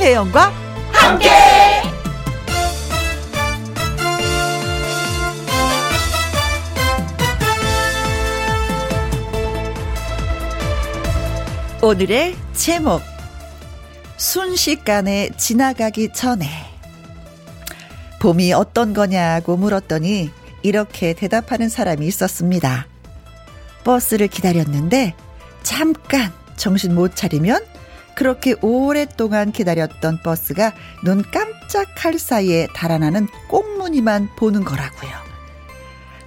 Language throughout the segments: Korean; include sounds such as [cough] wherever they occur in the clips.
김혜영과 함께. 오늘의 제목 순식간에 지나가기 전에 봄이 어떤 거냐고 물었더니 이렇게 대답하는 사람이 있었습니다. 버스를 기다렸는데 잠깐 정신 못 차리면 그렇게 오랫동안 기다렸던 버스가 눈 깜짝할 사이에 달아나는 꽁무니만 보는 거라고요.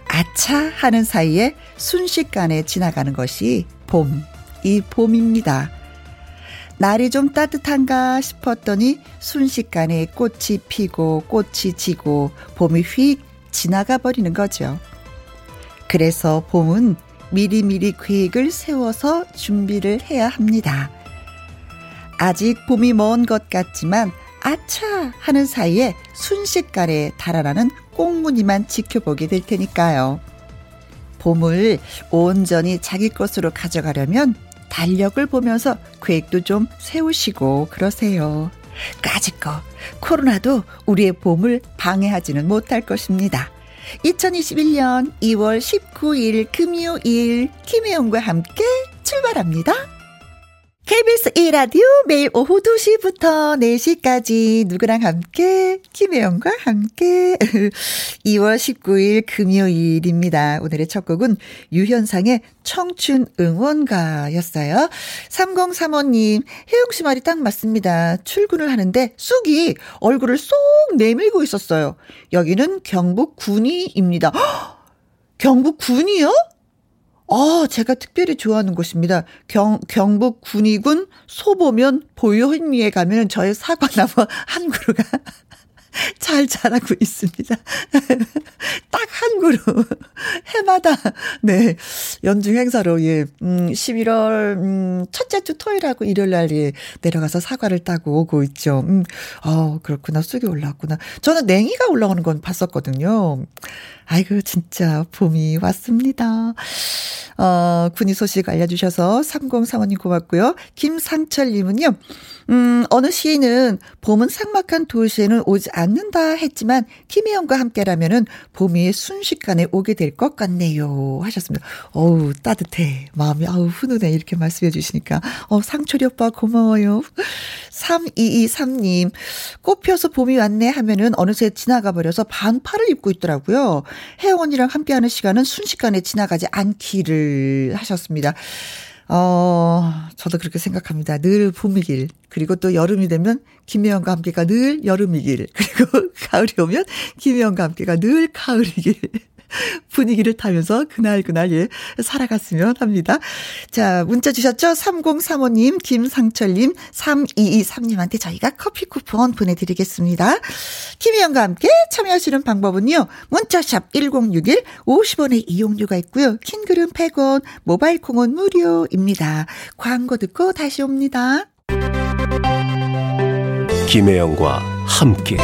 아차 하는 사이에 순식간에 지나가는 것이 봄, 이 봄입니다. 날이 좀 따뜻한가 싶었더니 순식간에 꽃이 피고 꽃이 지고 봄이 휙 지나가 버리는 거죠. 그래서 봄은 미리미리 계획을 세워서 준비를 해야 합니다. 아직 봄이 먼 것 같지만 아차 하는 사이에 순식간에 달아나는 꽁무니만 지켜보게 될 테니까요. 봄을 온전히 자기 것으로 가져가려면 달력을 보면서 계획도 좀 세우시고 그러세요. 까짓거 코로나도 우리의 봄을 방해하지는 못할 것입니다. 2021년 2월 19일 금요일 김혜영과 함께 출발합니다. KBS 1라디오 매일 오후 2시부터 4시까지 누구랑 함께 김혜영과 함께 [laughs] 2월 19일 금요일입니다. 오늘의 첫 곡은 유현상의 청춘 응원가였어요. 3035님 혜영 씨 말이 딱 맞습니다. 출근을 하는데 쑥이 얼굴을 쏙 내밀고 있었어요. 여기는 경북 군위입니다. [gasps] 경북 군이요? 아, 제가 특별히 좋아하는 곳입니다. 경, 경북 군위군 소보면 보효현미에 가면 저의 사과나무 [laughs] 한 그루가 [laughs] 잘 자라고 있습니다. [laughs] 딱 한 그루. [laughs] 해마다, 네. 연중 행사로, 예, 음, 11월, 음, 첫째 주 토요일하고 일요일 날, 예, 내려가서 사과를 따고 오고 있죠. 음, 어, 그렇구나. 쑥이 올라왔구나. 저는 냉이가 올라오는 건 봤었거든요. 아이고, 진짜 봄이 왔습니다. 어, 군이 소식 알려주셔서 3035님 고맙고요. 김상철님은요, 음, 어느 시인은 봄은 삭막한 도시에는 오지 않 는다 했지만, 김혜영과 함께라면은 봄이 순식간에 오게 될 것 같네요. 하셨습니다. 어우, 따뜻해. 마음이, 아우, 훈훈해. 이렇게 말씀해 주시니까. 어, 상철이 오빠 고마워요. 3223님, 꽃 펴서 봄이 왔네 하면은 어느새 지나가 버려서 반팔을 입고 있더라고요. 혜원이랑 함께하는 시간은 순식간에 지나가지 않기를 하셨습니다. 어, 저도 그렇게 생각합니다. 늘 봄이길. 그리고 또 여름이 되면 김혜영과 함께가 늘 여름이길. [laughs] 그리고 가을이 오면 김혜영과 함께가 늘 가을이길. [laughs] 분위기를 타면서 그날그날 예, 살아갔으면 합니다. 자, 문자 주셨죠? 3035님, 김상철님, 3223님한테 저희가 커피 쿠폰 보내드리겠습니다. 김희영과 함께 참여하시는 방법은요. 문자샵 1061, 50원의 이용료가 있고요. 킹글은 100원, 모바일 콩은 무료입니다. 광고 듣고 다시 옵니다. 김혜영과 함께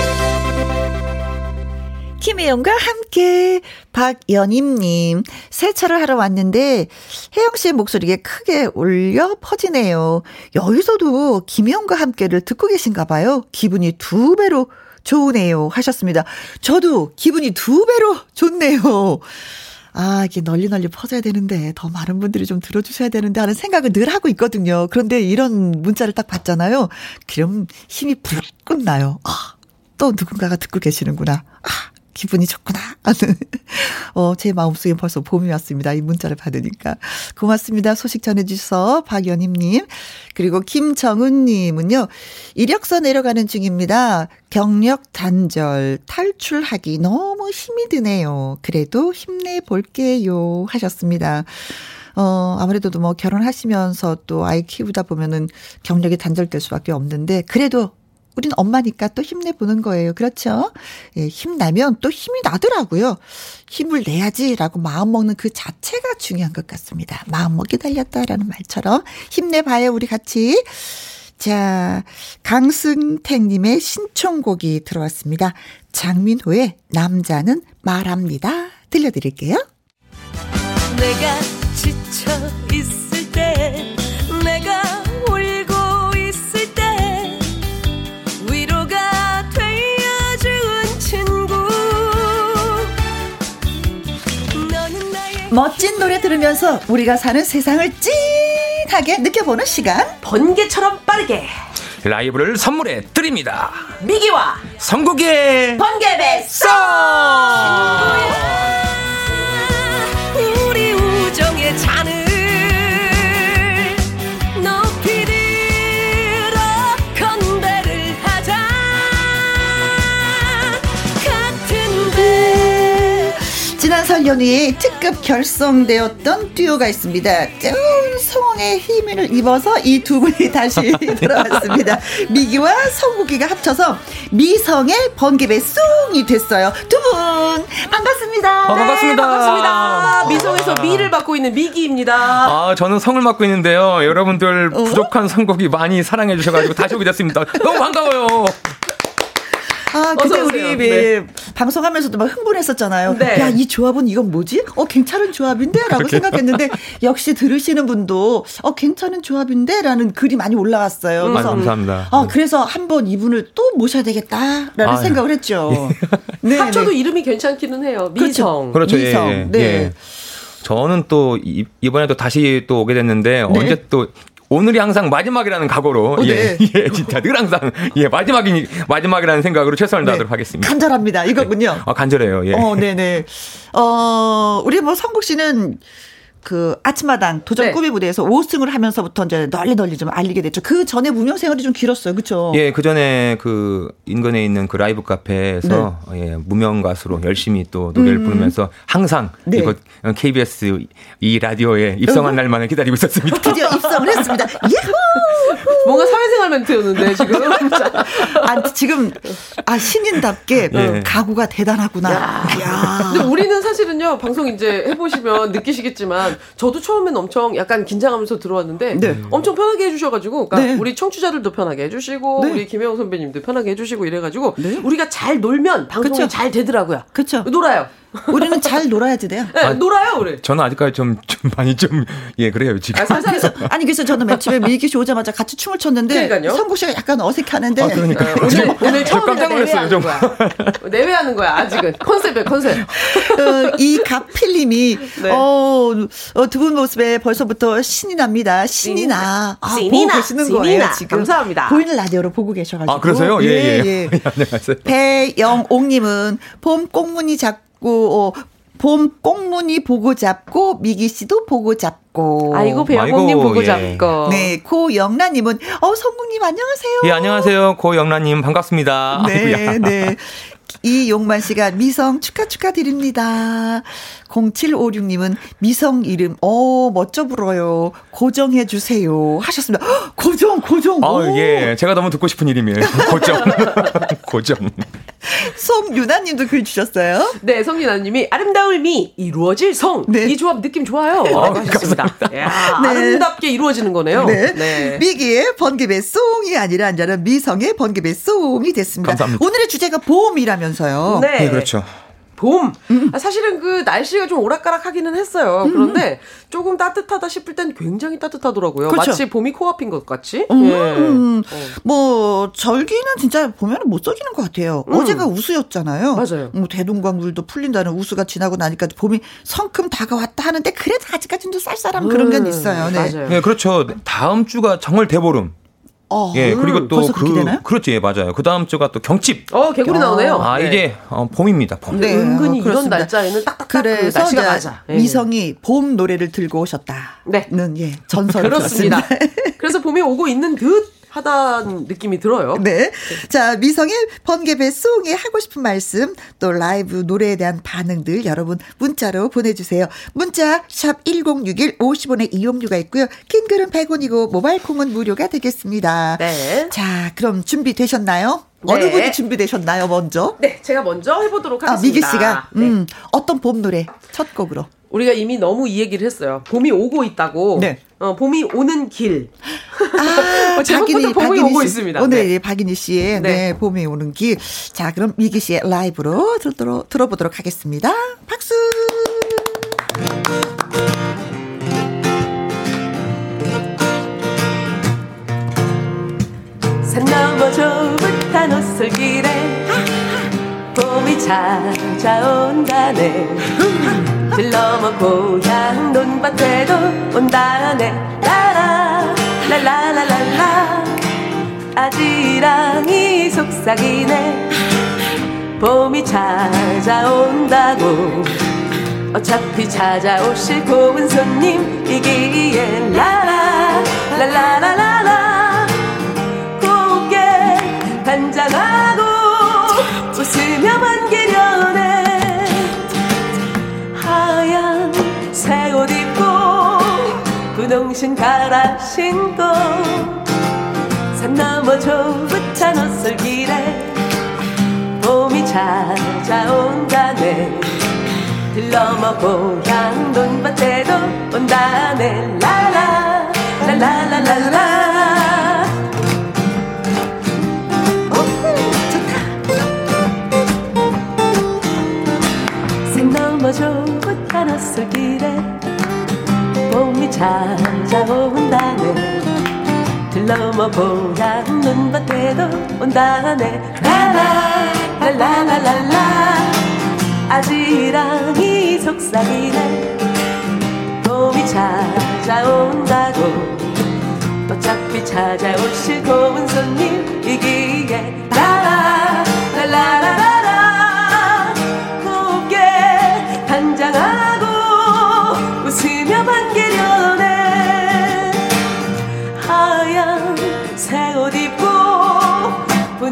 김혜영과 함께 박연임님 세차를 하러 왔는데 혜영 씨의 목소리가 크게 울려 퍼지네요. 여기서도 김혜영과 함께를 듣고 계신가 봐요. 기분이 두 배로 좋으네요 하셨습니다. 저도 기분이 두 배로 좋네요. 아, 이게 널리 널리 퍼져야 되는데, 더 많은 분들이 좀 들어주셔야 되는데 하는 생각을 늘 하고 있거든요. 그런데 이런 문자를 딱 받잖아요. 그럼 힘이 불끈 나요. 아, 또 누군가가 듣고 계시는구나. 아, 기분이 좋구나 하는 [laughs] 어, 제 마음속에 벌써 봄이 왔습니다. 이 문자를 받으니까. 고맙습니다. 소식 전해주셔서 박연임님. 그리고 김정은님은요. 이력서 내려가는 중입니다. 경력 단절 탈출하기 너무 힘이 드네요. 그래도 힘내 볼게요 하셨습니다. 어, 아무래도 뭐 결혼하시면서 또 아이 키우다 보면은 경력이 단절될 수밖에 없는데 그래도 우린 엄마니까 또 힘내보는 거예요. 그렇죠? 예, 힘나면 또 힘이 나더라고요. 힘을 내야지라고 마음먹는 그 자체가 중요한 것 같습니다. 마음먹기 달렸다라는 말처럼 힘내봐요, 우리 같이. 자, 강승택님의 신청곡이 들어왔습니다. 장민호의 남자는 말합니다. 들려드릴게요. 내가 지쳐 있을 때, 내가 멋진 노래 들으면서 우리가 사는 세상을 찐하게 느껴보는 시간. 번개처럼 빠르게. 라이브를 선물해 드립니다. 미기와 성국의 번개 배송! 4살 연휴에 특급 결성되었던 듀오가 있습니다. 쭉 성의 힘을 입어서 이 두 분이 다시 [laughs] 돌아왔습니다. 미기와 성국이가 합쳐서 미성의 번개배 쏭이 됐어요. 두 분 반갑습니다. 어, 반갑습니다. 네, 반갑습니다. 아. 미성에서 미를 맡고 있는 미기입니다. 아 저는 성을 맡고 있는데요. 여러분들 어? 부족한 성국이 많이 사랑해 주셔가지고 다시 오게 됐습니다. 너무 반가워요. 아, 그때 우리 네. 방송하면서도 막 흥분했었잖아요. 네. 야, 이 조합은 이건 뭐지? 어, 괜찮은 조합인데? 라고 생각했는데, [laughs] 역시 들으시는 분도, 어, 괜찮은 조합인데? 라는 글이 많이 올라왔어요. 음. 그래서, 아, 감사합니다. 어, 그래서 한 번 이분을 또 모셔야 되겠다라는 아, 생각을 했죠. [laughs] 네, 합쳐도 네. 이름이 괜찮기는 해요. 그렇죠. 미성. 그렇죠. 그렇죠. 미성. 예, 예. 네. 예. 저는 또 이번에도 다시 또 오게 됐는데 네. 언제 또 오늘이 항상 마지막이라는 각오로 어, 네. 예, [laughs] 예, 진짜 늘 항상 예 마지막이 마지막이라는 생각으로 최선을 네. 다하도록 하겠습니다. 간절합니다. 이거군요. 네. 아 간절해요. 예. 어, 네네. 네. 어 우리 뭐 성국 씨는 그 아침마당 도전 네. 꿈의 무대에서 5승을 하면서부터 이제 널리 널리 좀 알리게 됐죠. 그 전에 무명 생활이 좀 길었어요, 그렇죠? 예, 그 전에 그 인근에 있는 그 라이브 카페에서 네. 예, 무명 가수로 열심히 또 노래를 음. 부르면서 항상 네. 이거 KBS 이 라디오에 입성한 날만을 기다리고 있었습니다. 드디어 입성을 했습니다. [laughs] 예후! 뭔가 사회생활 멘트였는데 지금. [laughs] 아, 지금 아 신인답게 예. 가구가 대단하구나. 야. 야. 근데 우리는 사실은요 방송 이제 해보시면 느끼시겠지만. 있지만 저도 처음엔 엄청 약간 긴장하면서 들어왔는데 네. 엄청 편하게 해주셔가지고 그러니까 네. 우리 청취자들도 편하게 해주시고 네. 우리 김혜영 선배님도 편하게 해주시고 이래가지고 네. 우리가 잘 놀면 방송이 그쵸. 잘 되더라고요. 그렇죠. 놀아요. 우리는 잘 놀아야지 돼요. 네, 아, 놀아요, 우리. 저는 아직까지 좀, 좀 많이 좀, 예, 그래요, 지금. 아, 그래서, 아니, 그래서 저는 맨 처음에 밀기 씨 오자마자 같이 춤을 췄는데. 그러니까요. 성국 씨가 약간 어색하는데. 아, 그러니까. 네, 오늘, 오늘 처음 깜짝 놀랐어요, 좀. 거야. 내외하는 거야, 아직은. 컨셉에 컨셉. 어, 이 가필님이, 네. 어, 어, 두 분 모습에 벌써부터 신이 납니다. 신이 나. 아, 신이 보고 계시는 신이 거예요, 나. 지금. 감사합니다. 보이는 라디오로 보고 계셔가지고. 아, 그러세요? 예, 예. 예. [laughs] 안녕하세요. 배영옥님은 봄 꽁무니 잡고, 어, 봄 꽁무니 보고 잡고 미기 씨도 보고 잡고. 아이고 배영님 보고 예. 잡고. 네, 고영란님은 어 성국님 안녕하세요. 예 안녕하세요 고영란님 반갑습니다. 네, 아이고야. 네. 이용만 씨가 미성 축하 축하 드립니다. 0756님은 미성 이름, 어, 멋져 불어요. 고정해 주세요. 하셨습니다. 헉, 고정, 고정. 아, 예. 제가 너무 듣고 싶은 이름이에요. [laughs] 고정. [laughs] 고정. 송유나님도 글 주셨어요. 네, 송유나님이 아름다울 미, 이루어질 성. 네. 이 조합 느낌 좋아요. 아, 하셨습니다. 네. 아름답게 이루어지는 거네요. 네. 네. 미기의 번개배 송이 아니라 이제는 미성의 번개배 송이 됐습니다. 감사합니다. 오늘의 주제가 보험이라면서요. 네. 네 그렇죠. 봄. 음. 아, 사실은 그 날씨가 좀 오락가락하기는 했어요. 음. 그런데 조금 따뜻하다 싶을 땐 굉장히 따뜻하더라고요. 그렇죠. 마치 봄이 코앞인 것 같이. 음. 예. 어. 뭐 절기는 진짜 보면 못 써지는 것 같아요. 음. 어제가 우수였잖아요. 맞아요. 뭐 대동강물도 풀린다는 우수가 지나고 나니까 봄이 성큼 다가왔다 하는데 그래도 아직까지는 좀 쌀쌀한 그런 건 음. 있어요. 네. 맞아요. 네, 그렇죠. 다음 주가 정말 대보름. 어, 예, 그리고 또 그, 그렇지, 예, 맞아요. 그 다음 주가 또 경칩. 어, 개구리 나오네요. 아, 네. 이제 어, 봄입니다. 봄. 네, 은근히 어, 이런 날짜에는 딱딱딱 그 그래서 그 날씨가 맞아. 예. 미성이 봄 노래를 들고 오셨다. 네. 는 예, 전설을 그렇습니다. 그래서 봄이 오고 있는 듯 하다는 느낌이 들어요. 네. 자, 미성의 번개 배송에 하고 싶은 말씀, 또 라이브 노래에 대한 반응들 여러분 문자로 보내주세요. 문자, 샵1061 50원의 이용료가 있고요. 킹글은 100원이고 모바일 콩은 무료가 되겠습니다. 네. 자, 그럼 준비되셨나요? 네. 어느 분이 준비되셨나요, 먼저? 네, 제가 먼저 해보도록 하겠습니다. 아, 미기 씨가, 네. 음, 어떤 봄 노래 첫 곡으로? 우리가 이미 너무 이 얘기를 했어요. 봄이 오고 있다고. 네. 어, 봄이 오는 길. 아, [laughs] 제목부터 봄이 박인희 오고 씨. 있습니다. 오늘 네. 박인희 씨의 네. 네. 봄이 오는 길. 자, 그럼 미기 씨의 라이브로 들어, 들어보도록 하겠습니다. 박수! 산 넘어 좁은 옷솔길에 봄이 찾아온다네 들러머 고향 논밭에도 온다네. 라라 랄라라랄라. 아지랑이 속삭이네. 봄이 찾아온다고. 어차피 찾아오실 고운 손님이기에 라라 랄라라라 분홍신 갈아 신고. 산 넘어 좁은 옷솔길에 봄이 찾아온다네. 들러머 고향 논밭에도 온다네. 라라 라라라라라. 오, 좋다. 생 넘어 좁은 헛솔길에 봄이 찾아온다네. 들러머 고향 논밭에도 온다네. 라라 라라라라라 아지랑이 속삭이네. 봄이 찾아온다고. 어차피 찾아오실 고운 손님이기에. 라라 라라라라라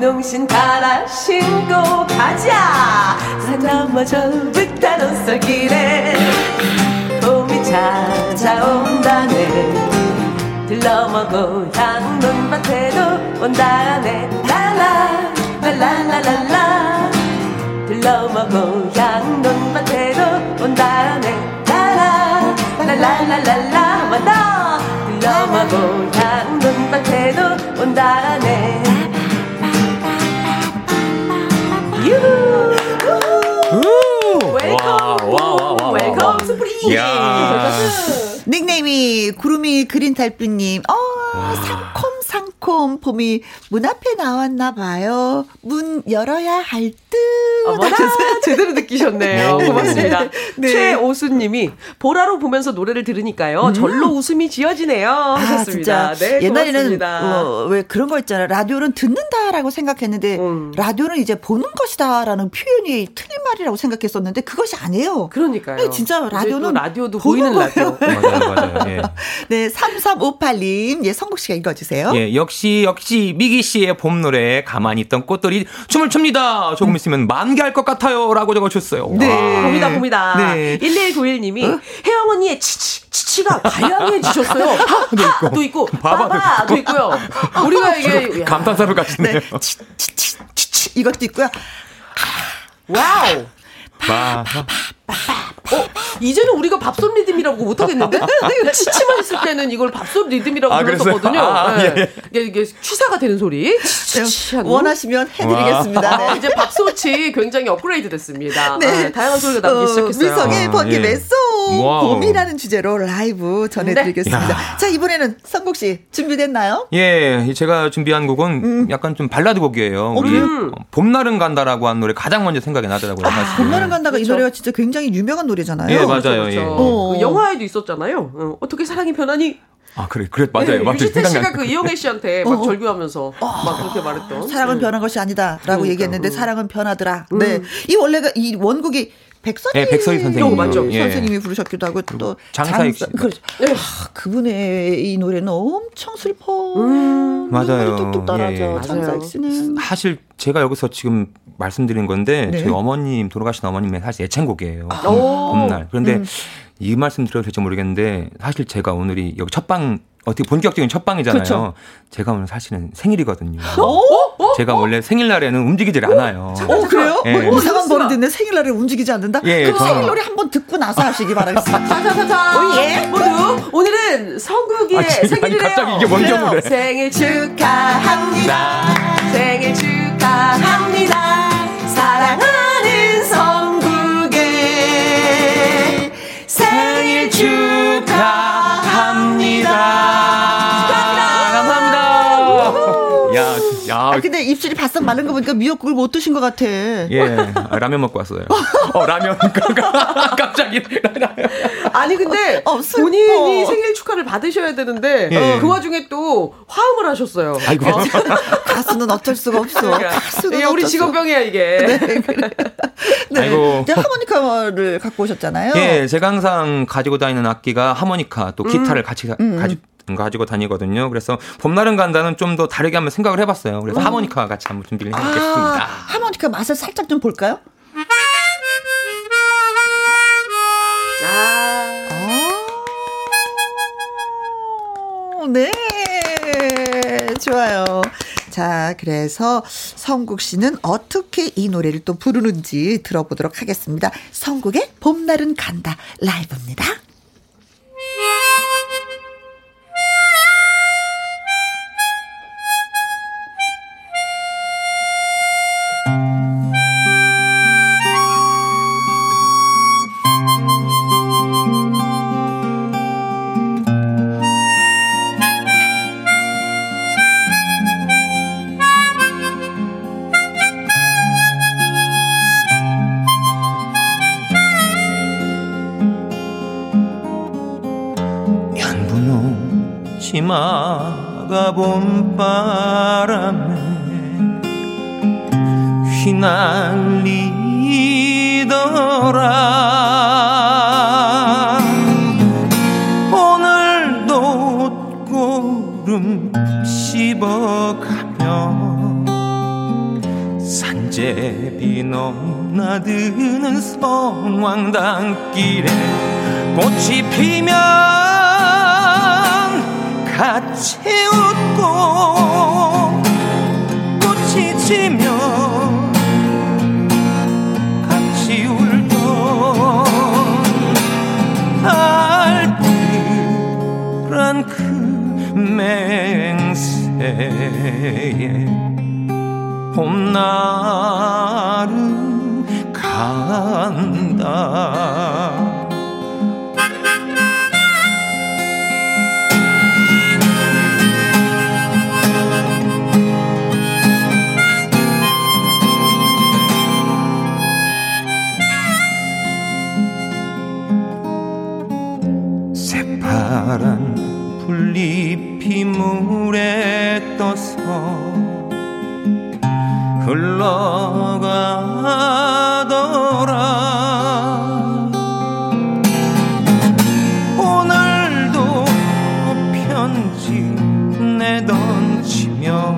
분홍신 갈아 신고 가자. 산 넘어 저북단 옷솔길에 봄이 찾아온다네. 들러머 고향 논밭에도 온다네. 라라 랄라라랄라. 들러머 고향 논밭에도 온다네. 라라 랄라라랄라. 만나 들 너머 고향 논밭에도 온다네 Welcome spring 닉네임이 구름이 그린 달빛님. 어, 상콤 상콤 봄이 문 앞에 나왔나 봐요. 문 열어야 할 듯. 어머나 [laughs] 제대로 느끼셨네요. 고맙습니다. 네. 최오수님이 보라로 보면서 노래를 들으니까요. 음. 절로 웃음이 지어지네요. 하셨습니다. 아, 네, 옛날에는 어, 왜 그런 거 있잖아요. 라디오는 듣는다라고 생각했는데 음. 라디오는 이제 보는 것이다라는 표현이 틀린 말이라고 생각했었는데 그것이 아니에요. 그러니까요. 네, 진짜 라디오는 라디오도 보이는 라디오. 맞아요, 맞아요. 예. [laughs] 네, 3358님, 예, 성국 씨가 읽어주세요. 예, 역시 역시 미기 씨의 봄 노래 가만히 있던 꽃들이 춤을 춥니다. 조금 있으면 만 공개할 것 같아요. 라고 적어주셨어요. 네. 와. 봅니다, 봅니다. 네. 1191님이 어? 혜영 언니의 치치, 치치가 다양해 지셨어요. 하도 있고, 바바도 있고요. 우리가 이게. 가시네요. 네. 치, 치, 치, 치, 이것도 있고요. 와우. 바, 바, 바, 바. 어, 이제는 우리가 밥솥 리듬이라고 못하겠는데? [laughs] 치치만 있을 때는 이걸 밥솥 리듬이라고 아, 불렀었거든요. 아, 네. 예. 이게, 이게 취사가 되는 소리. 네, 원하시면 해드리겠습니다. 네. 이제 밥솥이 굉장히 업그레이드 됐습니다. 네. 아, 다양한 소리가 나오기 어, 시작했어요. 미성의 번개 예. 메소 봄이라는 주제로 라이브 전해드리겠습니다. 네. 자, 이번에는 성국 씨 준비됐나요? 예, 제가 준비한 곡은 음. 약간 좀 발라드 곡이에요. 우리 음. 봄날은 간다라고 한 노래 가장 먼저 생각이 나더라고요. 아, 봄날은 간다가 그렇죠. 이 노래가 진짜 굉장히 유명한 노래 노래잖아요. 예, 맞아요. 그렇죠, 그렇죠. 예. 어. 그 영화에도 있었잖아요. 어, 어떻게 사랑이 변하니? 아 그래 그래 맞아요 네, 맞아요 유시태 씨가 그 이영애 씨한테 [laughs] 막 어. 절규하면서 어. 막 그렇게 말했던 사랑은 네. 변한 것이 아니다라고 그 얘기했는데 음. 사랑은 변하더라. 음. 네이 원래가 이 원곡이 백설이, 네, 백설이 선생님 맞죠? 예. 선생님이 부르셨기도 하고 또 장사익 씨. 그, 네. 그분의 이 노래는 엄청 슬퍼. 음. 맞아요. 뚝뚝 떨어져. 예. 장사익 씨는 사실 제가 여기서 지금 말씀드린 건데 네. 저희 어머님 돌아가신 어머님의 사실 애창곡이에요. 아. 봄날. 그런데 음. 이 말씀 드려도 될지 모르겠는데 사실 제가 오늘이 여기 첫방 어떻게 본격적인 첫 방이잖아요. 그쵸? 제가 오늘 사실은 생일이거든요. 어? 어? 제가 원래 생일날에는 움직이질 않아요. 어, 그래요? 예. 뭐 이상한 버릇인데 생일날에 움직이지 않는다? 예, 그럼 저는... 생일 노래 한번 듣고 나서 하시기 바라겠습니다. 자자자자. 오, 예. 모두 오늘은 성국이의 아, 생일이래요. 갑자기 이게 뭔지 모르 생일 축하합니다. 생일 축하합니다. 사랑하 야, 근데 입술이 바싹 마른 거 보니까 미역국을 못 드신 것 같아. 예, 아, 라면 먹고 왔어요. [laughs] 어, 라면. [laughs] 갑자기. 아니, 근데 어, 본인이 생일 축하를 받으셔야 되는데 예. 그 와중에 또 화음을 하셨어요. 아이고. 어. [laughs] 가수는 어쩔 수가 없어. 그러니까. 가수는 예, 우리 직업병이야, 이게. 네, 그래. 네. 아이고. 하모니카를 갖고 오셨잖아요. 예, 제가 항상 가지고 다니는 악기가 하모니카 또 기타를 음. 같이 음. 가지고 가지고 다니거든요. 그래서 봄날은 간다는 좀 더 다르게 한번 생각을 해봤어요. 그래서 음. 하모니카 같이 한번 준비를 아, 해보겠습니다. 아, 하모니카 맛을 살짝 좀 볼까요? 아. 아. 네. 좋아요. 자, 그래서 성국 씨는 어떻게 이 노래를 또 부르는지 들어보도록 하겠습니다. 성국의 봄날은 간다 라이브입니다. 치마가 봄바람에 휘날리더라. 오늘도 꽃구름 씹어가며 산제비 넘나드는 성황당길에 꽃이 피면 같이 웃고 꽃이 지면 같이 울던 알뜰한 그 맹세에 봄날은 간다 물에 떠서 흘러가더라. 오늘도 편지 내던지며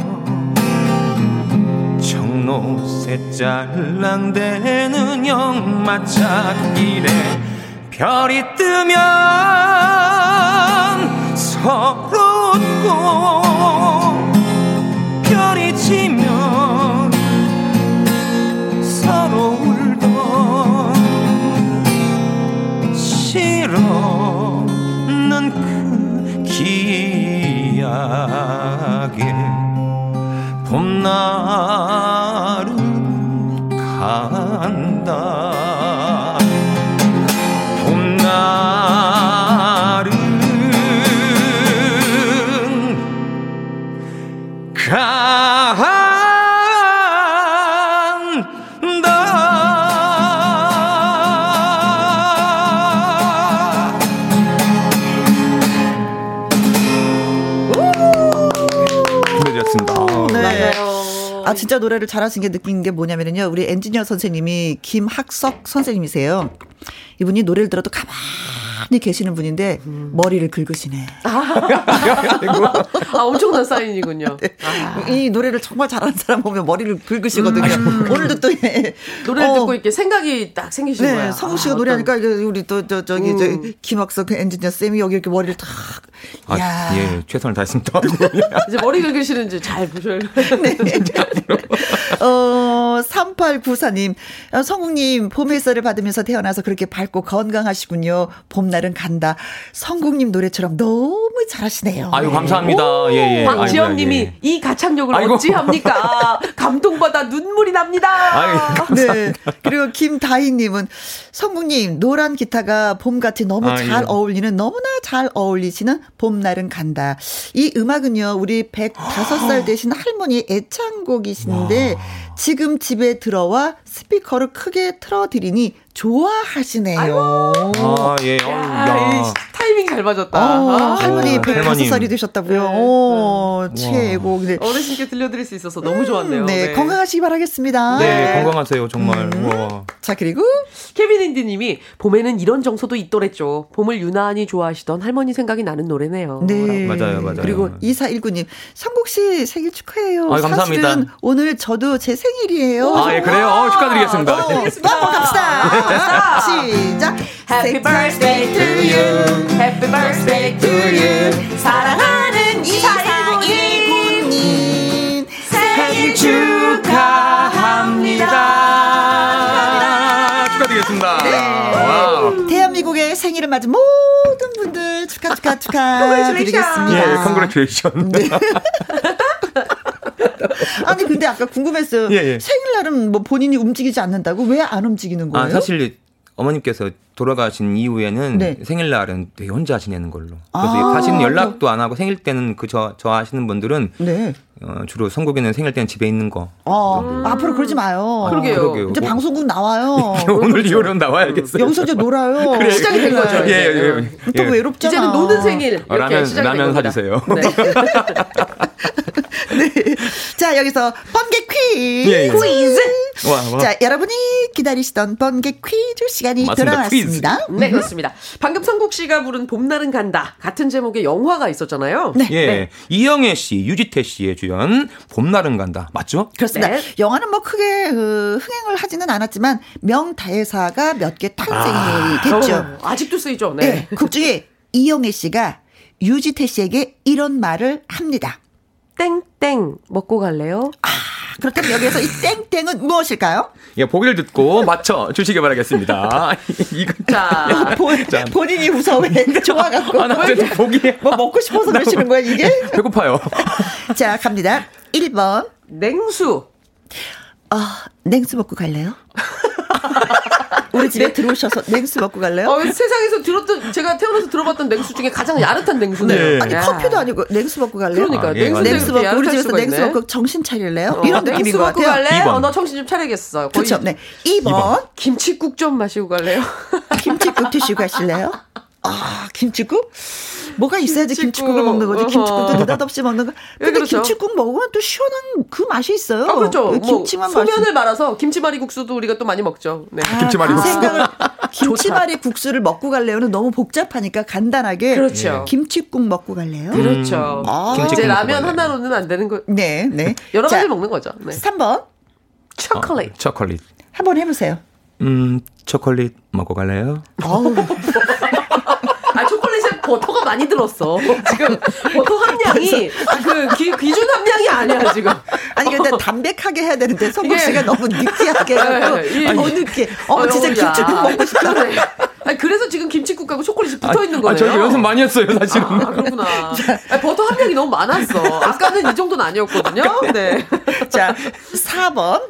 정로새 짤랑대는 영마차길에 별이 뜨면 서 봄 아 진짜 노래를 잘하신 게 느낀 게 뭐냐면요. 우리 엔지니어 선생님이 김학석 선생님이세요. 이분이 노래를 들어도 가만히 계시는 분인데 음. 머리를 긁으시네. 아, 아 엄청난 사인이군요. 네. [laughs] 아. 이 노래를 정말 잘하는 사람 보면 머리를 긁으시거든요. 음. [laughs] 오늘도 또 예. 노래를 어. 듣고 이렇게 생각이 딱 생기신 네, 거야. 성우 씨가 아, 노래하니까 우리 또 저 저기 음. 저 김학석 그 엔지니어 쌤이 여기 이렇게 머리를 탁. 아, 야. 예, 최선을 다했습니다. [laughs] 이제 머리 긁으시는지 잘 보셔요. 네. [laughs] 어, 3894님, 어, 성국님, 봄 햇살을 받으면서 태어나서 그렇게 밝고 건강하시군요. 봄날은 간다. 성국님 노래처럼 너무 잘하시네요. 아유, 감사합니다. 예, 예. 박지영 님이 예. 이 가창력을 아이고. 어찌합니까? [laughs] 감동받아 눈물이 납니다. 아유, 네. 그리고 김다희 님은 성국님, 노란 기타가 봄 같이 너무 아, 잘 예. 어울리는, 너무나 잘 어울리시는 봄날은 간다. 이 음악은요, 우리 105살 [gasps] 되신 할머니 애창곡이신데, 와. 지금 집에 들어와 스피커를 크게 틀어드리니 좋아하시네요. 아, 예. 야, 야. 타이밍 잘 맞았다. 어, 아, 할머니 105살이 되셨다고요. 네. 오, 최고. 네. 어르신께 들려드릴 수 있어서 너무 좋았네요. 네, 네. 건강하시기 바라겠습니다. 네, 네. 건강하세요, 정말. 음. 자, 그리고 케빈 인디 님이 봄에는 이런 정서도 있더랬죠. 봄을 유난히 좋아하시던 할머니 생각이 나는 노래네요. 네. 맞아요, 맞아요. 그리고 2419 님, 성국 씨 생일 축하해요. 아, 감사합니다. 사실은 오늘 저도 제 생일이에요. 아, 예, 그래요? 어, 축하드리겠습니다. 어, 한번 갑시다. 시작. Happy birthday to you. Happy birthday to you. 사랑하는 이사일군님 생일 축하합니다. 축하드리겠습니다. 네. 대한민국의 생일을 맞은 모든 분들 축하 축하 축하 [laughs] 드리겠습니다. 예, Congratulation. 네. [laughs] 아니 근데 아까 궁금했어요. 예, 예. 생일날은 뭐 본인이 움직이지 않는다고 왜 안 움직이는 거예요? 아 사실 어머님께서 돌아가신 이후에는 네. 생일날은 되게 혼자 지내는 걸로. 그래서 아, 사실은 연락도 안 하고 생일 때는 그 저 저 하시는 분들은 네. 어, 주로 선곡에는 생일 때는 집에 있는 거. 어, 음. 앞으로 그러지 마요. 아, 그러게요. 그러게요. 이제 뭐, 방송국 나와요. [laughs] 오늘 그렇죠. 이후로는 나와야겠어요. 여기서 이제 놀아요. [laughs] 그래, 시작이 된 거죠. 예, 예, 예. 또 예. 외롭잖아. 이제는 노는 생일. 이렇게 라면, 라면 사주세요. 네. [laughs] 네. 자, 여기서 번개 퀴즈. 예, 예. 퀴즈. 와, 와. 자, 여러분이 기다리시던 번개 퀴즈 시간이 맞습니다. 돌아왔습니다. 퀴즈. 네, 그렇습니다. 방금 성국 씨가 부른 봄날은 간다. 같은 제목의 영화가 있었잖아요. 네. 예. 네. 이영애 씨, 유지태 씨의 주연 봄날은 간다. 맞죠? 그렇습니다. 네. 영화는 뭐 크게 그, 흥행을 하지는 않았지만 명대사가 몇 개 탄생이 아, 됐죠. 어, 아직도 쓰이죠. 네. 네. 극 중에 이영애 씨가 유지태 씨에게 이런 말을 합니다. 땡땡 먹고 갈래요? 아, 그렇다면 여기에서 이 땡땡은 무엇일까요? 예, 보기를 듣고 맞춰 주시기 바라겠습니다. [laughs] 이거 [laughs] 자, 본, 자. 본인이 웃어 왜 [laughs] 좋아갖고 아, 나 보기 뭐 먹고 싶어서 그러시는 거야 이게? 배고파요. 자, 갑니다. 1번 냉수. 아, 냉수 먹고 갈래요? [laughs] 우리 집에 들어오셔서 냉수 먹고 갈래요? 어, 세상에서 들었던 제가 태어나서 들어봤던 냉수 중에 가장 야릇한 냉수네요. 네. 아니 야. 커피도 아니고 냉수 먹고 갈래요? 그러니까 아, 예. 냉수, 냉수 먹고 우리 집에서 냉수 먹고 정신 차릴래요? 어, 이런 느낌인 것 같아요. 갈래? 어, 너 정신 좀 차리겠어. 그렇죠. 네. 2번. 2번. 김치국 좀 마시고 갈래요? [laughs] 김치국 드시고 가실래요? 아, 김치국? 뭐가 있어야지 김치국. 김치국 을 먹는 거지. 김치국도 느닷없이 먹는 거. 예, 근데 그렇죠. 김치국 먹으면 또 시원한 그 맛이 있어요. 아, 그렇죠. 뭐 김치만 뭐 소면을 말아서 김치말이 국수도 우리가 또 많이 먹죠. 네. 아, 김치말이 그 국수. [laughs] 김치말이 국수를 먹고 갈래요는 너무 복잡하니까 간단하게 그렇죠. 김치국 먹고 갈래요? 그렇죠. 음. 아, 이제 라면 하나로는 안 되는 거. 네, 네. 여러 가지 먹는 거죠. 네. 3번. 초콜릿. 어, 초콜릿. 한번 해 보세요. 음, 초콜릿 먹고 갈래요? [laughs] 아, 버터가 많이 들었어. 지금 버터 함량이 그 기, 기준 함량이 아니야 지금. 아니 근데 담백하게 해야 되는데 성국 씨가 너무 느끼하게 해갖고 네, 어 느끼. 어 진짜 김치국 먹고 싶다. 그래. 아니, 그래서 지금 김치국하고 초콜릿이 붙어 있는 거예요. 아, 저 연습 많이 했어요, 사실은. 아, 그렇구나. 아니, 버터 함량이 너무 많았어. 아까는 이 정도는 아니었거든요. 네. 자, 4번.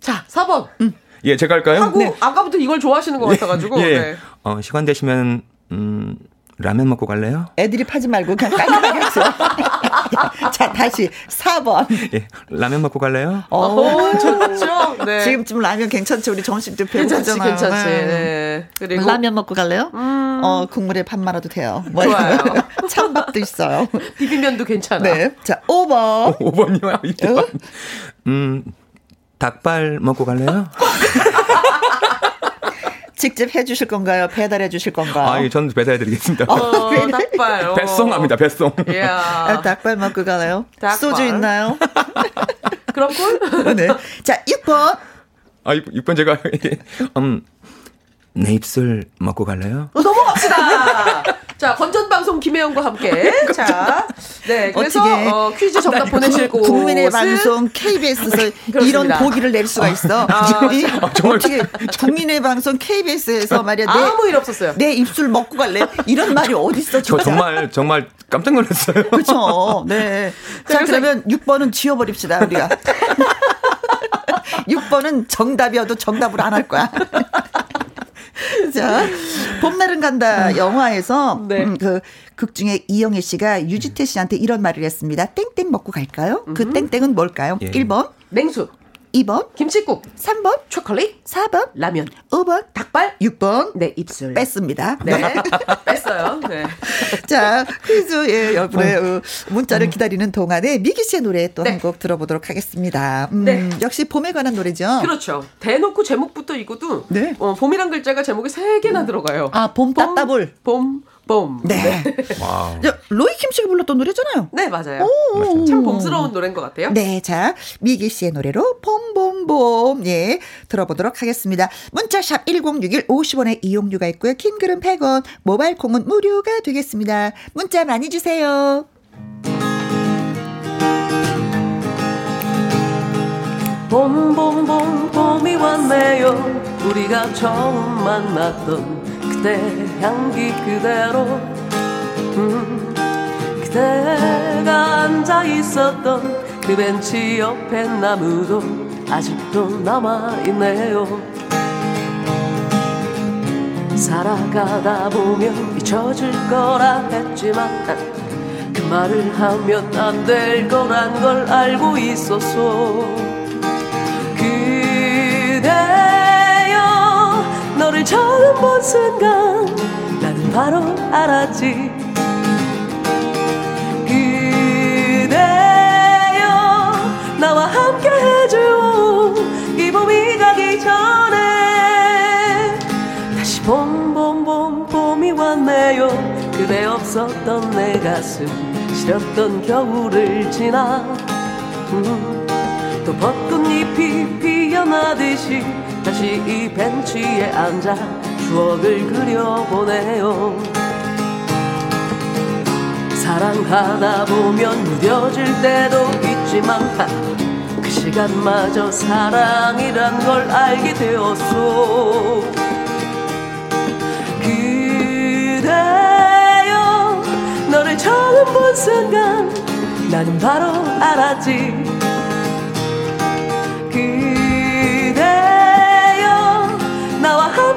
자, 4번. 음. 예, 제가 할까요? 하고 네. 아까부터 이걸 좋아하시는 것 같아가지고. 예. 네. 어, 시간 되시면 음, 라면 먹고 갈래요? 애들이 파지 말고 그냥 깔끔하게 하세요. [laughs] 자, 다시 4번. 예, 라면 먹고 갈래요? 어, 좋죠. 네. 지금쯤 라면 괜찮죠? 우리 점심 때 배고프잖아요. 괜찮지, 괜찮지. 네. 네. 그리고 라면 먹고 갈래요? 음. 어, 국물에 밥 말아도 돼요. 뭐 좋아요. [laughs] 찬밥도 있어요. 비빔면도 괜찮아. 네. 자, 5번. 5번이요? 5번. 어? 음, 닭발 먹고 갈래요? [laughs] 직접 해주실 건가요? 배달해 주실 건가요? 아, 예, 저는 배달해 드리겠습니다. 어, 닭발. 어. 배송합니다, 배송. 아, 닭발 먹고 가나요? 닭발. 소주 있나요? [laughs] 꿀? 네. 자, 6번. 아, 6 번 제가, [laughs] 음, 내 입술 먹고 갈래요? 어, 넘어갑시다. [laughs] 자, 건전방송 김혜영과 함께. [laughs] 자, 네. 그래서 어, 퀴즈 정답 보내실 곳. 국민의 방송 KBS에서 [laughs] 이런 보기를 낼 수가 있어. 아, [laughs] 아, 정말. 어떻게 국민의 방송 KBS에서 말이야. 내, 아무 일 없었어요. 내 입술 먹고 갈래? 이런 말이 어딨어, 저 정말, 정말 깜짝 놀랐어요. 그렇죠. 네. 자, 그러면 6번은 지워버립시다, 우리가. 6번은 정답이어도 정답을 안 할 거야. [laughs] 자, 봄날은 간다 영화에서 [laughs] 네. 음, 그극 중에 이영애 씨가 유지태 씨한테 이런 말을 했습니다. 땡땡 먹고 갈까요? 그 땡땡은 뭘까요? 예. 1번 냉수 2번 김치국 3번 초콜릿 4번 라면 5번 닭발 6번 네 입술 뺐습니다. 네. 네. [laughs] 뺐어요. 네. [laughs] 자 퀴즈 예 여러분의 어. 문자를 기다리는 동안에 미기 씨의 노래 또 한곡 네. 들어보도록 하겠습니다. 음, 네. 역시 봄에 관한 노래죠. 그렇죠. 대놓고 제목부터 이거도 네. 어, 봄이란 글자가 제목에 세 개나 들어가요. 아봄 따따볼 봄, 봄 봄. 네. 네. 와우. 로이 킴 씨가 불렀던 노래잖아요. 네, 맞아요. 오. 참 봄스러운 노래인 것 같아요. 네, 자, 미기 씨의 노래로 봄봄봄. 예, 들어보도록 하겠습니다. 문자샵 1061 50원의 이용료가 있고요. 킹 글은 100원, 모바일 콩은 무료가 되겠습니다. 문자 많이 주세요. 봄봄봄 봄이 왔네요 우리가 처음 만났던 그대 향기 그대로. 음, 그대가 앉아 있었던 그 벤치 옆에 나무도 아직도 남아있네요. 살아가다 보면 잊혀질 거라 했지만 그 말을 하면 안 될 거란 걸 알고 있었어 그대 너를 처음 본 순간 나는 바로 알았지. 그대여 나와 함께 해줘 이 봄이 가기 전에 다시 봄봄봄 봄이 왔네요. 그대 없었던 내 가슴 시렸던 겨울을 지나. 음, 또 벚꽃잎이 피어나듯이 다시 이 벤치에 앉아 추억을 그려보네요. 사랑하다 보면 무뎌질 때도 있지만 그 시간마저 사랑이란 걸 알게 되었소. 그대여 너를 처음 본 순간 나는 바로 알았지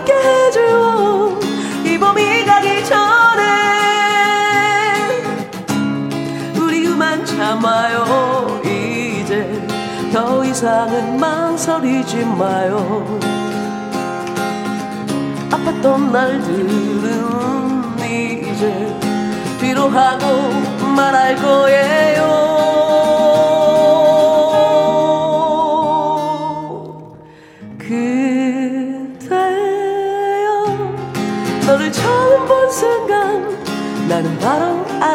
함께 해줘. 이 봄이 가기 전에 우리 그만 참아요. 이제 더 이상은 망설이지 마요. 아팠던 날들은 이제 뒤로 하고 말할 거예요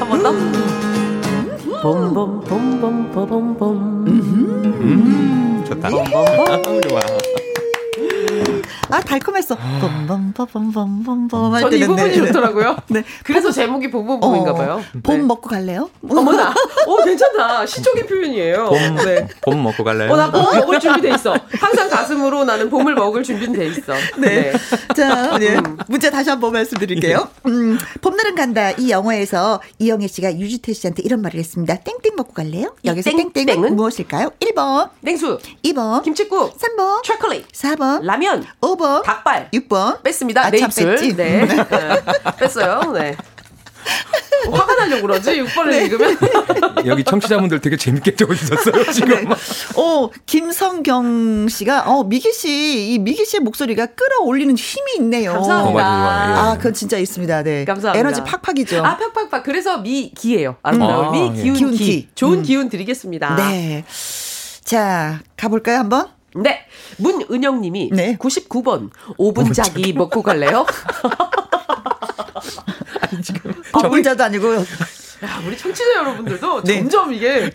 한번 더. 봄봄봄봄봄봄봄. 음, 좋다. 봄봄봄. 좋아. 아 달콤했어. 봄봄봄봄봄봄 할전 이 부분이 좋더라고요. [laughs] 네. 그래서 제목이 봄봄봄인가 어, 봐요. 봄 네. 먹고 갈래요? 어머나. 어 괜찮다. 시적인 표현이에요. 봄, 네. 봄 먹고 갈래요? 어, 나 봄 먹을 준비돼 있어. 항상 가슴으로 나는 봄을 먹을 준비는 돼 있어. 네. 네. 자, 네. 문제 다시 한 번 말씀드릴게요. 음, 봄날은 간다. 이 영화에서 이영애 씨가 유지태 씨한테 이런 말을 했습니다. 땡땡 먹고 갈래요? 여기서 땡땡은, 땡땡은 무엇일까요? 1번 냉수 2번 김치국 3번 초콜릿 4번 라면 5번 5번. 닭발. 6번. 뺐습니다. 아, 내참 입술. 뺐지. 네. 네. 뺐어요. 네. 화가 나려고 그러지? 6번을 네. 읽으면. [laughs] 여기 청취자분들 되게 재밌게 적어주셨어요, 지금. 네. 어, 김성경 씨가, 어, 미기 씨, 이 미기 씨의 목소리가 끌어올리는 힘이 있네요. 감사합니다. 어, 맞아요, 예. 아, 그건 진짜 있습니다. 네. 감사합니다. 에너지 팍팍이죠. 아, 팍팍팍. 그래서 미 기예요. 아름다운 아, 미, 예. 기운, 기운, 기. 기. 좋은 음. 기운 드리겠습니다. 네. 자, 가볼까요, 한번? 네. 문은영 님이 네. 99번 5분 자기 먹고 갈래요? [laughs] 아, 문자도 아니고. 야, 우리 청취자 여러분들도 네. 점점 이게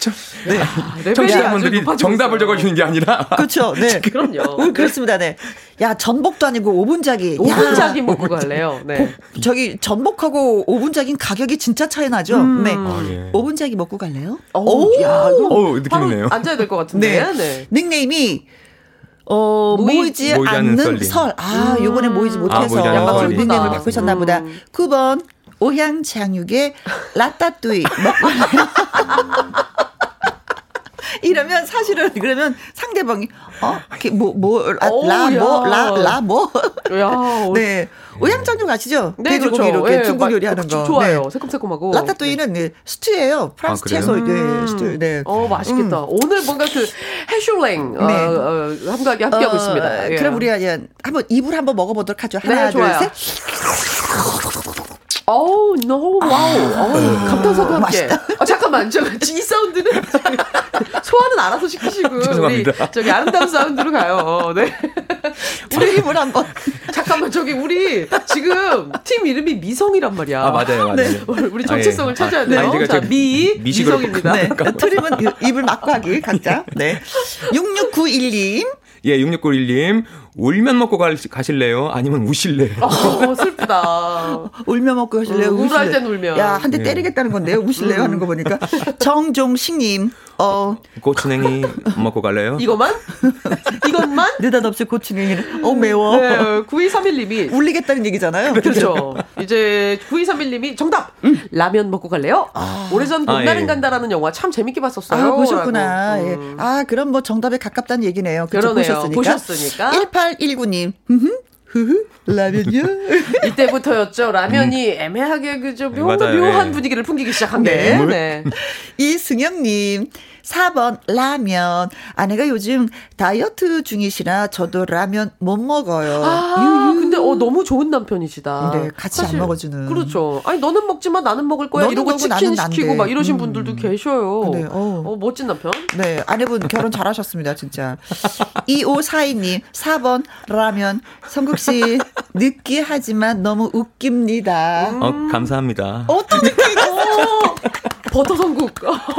네. 아, 청취자분들이 정답을 있어요. 적어주는 게 아니라. 그렇죠. 네. [laughs] 그럼요. 음, 그렇습니다. 네. 야, 전복도 아니고 오분자기. 5분 야, 자기 먹고 갈래요. 네. 저기 전복하고 오분자기는 가격이 진짜 차이 나죠. 음. 네. 아, 예. 오분자기 먹고 갈래요? 오, 야, 이거 어우, 느낌이네요. 앉아야 될 것 같은데. 네. 네. 닉네임이 어, 모이- 모이지, 모이지 않는. 설. 아, 요번에 모이지 아, 못해서 않는 썰님. 닉네임을. 바꾸셨나 보다. 음. 9번 오향장육의 라따뚜이 먹고 [laughs] 이러면 사실은 그러면 상대방이 어우, 야. 어뭐뭐라뭐라라 뭐 야, 오- [laughs] 네 오향장육 아시죠? 네, 돼지고기 그렇죠. 이렇게 예, 중국 마- 요리하는 거 좋아요. 네. 새콤새콤하고. 라따뚜이는 네, 스튜예요. 프랑스 아? 채소 네, 음. 스튜. 네. 어, 맛있겠다. 오늘 뭔가 그 해슐랭 어, 네. 어, 함께 함께하고 어, 있습니다. 예. 그럼 우리가 이제 한번 입을 한번 먹어보도록 하죠. 하나, 네, 둘, 좋아요. 셋. 어우, no, 와우. 어우, 감탄사도 함께. 아, 잠깐만. 저, 이 사운드는 [laughs] 소화는 알아서 시키시고. 우리 죄송합니다. 저기 아름다운 사운드로 가요. 네. [laughs] 우리 입을 한번. 잠깐만, 저기 우리 지금 팀 이름이 미성이란 말이야. 아, 맞아요, 맞아요. 네. 우리 정체성을 아, 예. 찾아야 아, 돼요. 아니, 제가 자, 저 미, 미성입니다. 네. [laughs] 트림은 입을 막고 하기, 각자. 네. 6691님. 예, 6691님. 울면 먹고 갈, 가실래요? 아니면 우실래요? 어, 슬프다. [laughs] 울며 먹고 가실래요? 음, 우울할? 땐 울면. 야, 한대 네. 때리겠다는 건데요. 우실래요? 하는 거 보니까. 정종식님. 어, 고추냉이 먹고 갈래요? 이것만? 이것만? [laughs] 느닷없이 고추냉이를. 어, 매워. 네, 9231님이 울리겠다는 얘기잖아요. 그렇죠. 이제 9231님이 정답! 라면 먹고 갈래요? 오래전 아, 봄날은 예. 간다라는 영화 참 재밌게 봤었어요. 아, 보셨구나. 예. 음. 아, 그럼 뭐 정답에 가깝다는 얘기네요. 그렇죠. 그러네요. 보셨으니까. 보셨으니까. 1819님. 흐흐. 흐흐. 라면요? [laughs] 이때부터였죠. 라면이 애매하게 그저 묘한, 맞아요. 묘한 예. 분위기를 풍기기 시작한 게. 네. 네. [laughs] 이승영님. 4번 라면. 아내가 요즘 다이어트 중이시라 저도 라면 못 먹어요. 아, 근데 어 너무 좋은 남편이시다. 네, 같이 안 먹어주는. 그렇죠. 아니 너는 먹지만 나는 먹을 거야. 이러고 먹고 치킨 시키고 돼. 막 이러신 음. 분들도 계셔요. 네, 어. 어, 멋진 남편. 네, 아내분 결혼 잘하셨습니다, 진짜. 2542님, 4번 라면. 성국 씨, 느끼하지만 너무 웃깁니다. 어, 감사합니다. 어떤 느낌이 어, 버터 성국.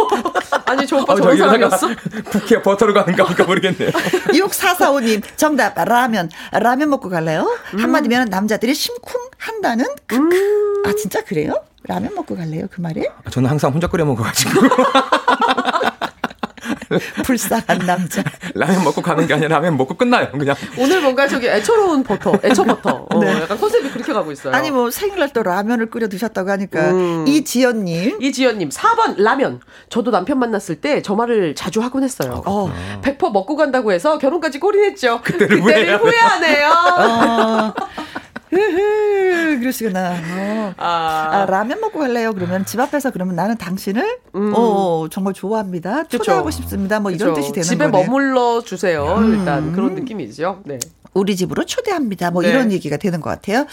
[laughs] 아니 저 오빠 어, 저런 사람이었어? 부캐 버터로 가는가 볼까 모르겠네요. 6445님, 정답, 라면. 라면 먹고 갈래요? 한마디면 남자들이 심쿵한다는? 크크. 아, 진짜 그래요? 라면 먹고 갈래요? 그 말이? 저는 항상 혼자 끓여 먹어가지고 [laughs] [laughs] 불쌍한 남자. 라면 먹고 가는 게 아니라 라면 먹고 끝나요. 그냥 오늘 뭔가 저기 애처로운 버터, 애처 버터. 어, 네. 약간 컨셉이 그렇게 가고 있어요. 아니, 뭐, 생일날 또 라면을 끓여 드셨다고 하니까. 음. 이지연님. 이지연님 4번 라면. 저도 남편 만났을 때 저 말을 자주 하곤 했어요. 어. 100% 먹고 간다고 해서 결혼까지 골인했죠. 그때를, 후회하네. 후회하네요. 어. 흐흐, 그러시구나. 어. 아, 아, 라면 먹고 갈래요? 그러면 집 앞에서 그러면 나는 당신을 어, 정말 좋아합니다. 그쵸. 초대하고 싶습니다. 뭐 이런 그렇죠. 뜻이 되는 집에 거네. 머물러 주세요. 일단 그런 느낌이죠. 네. 우리 집으로 초대합니다. 뭐 네. 이런 얘기가 되는 것 같아요.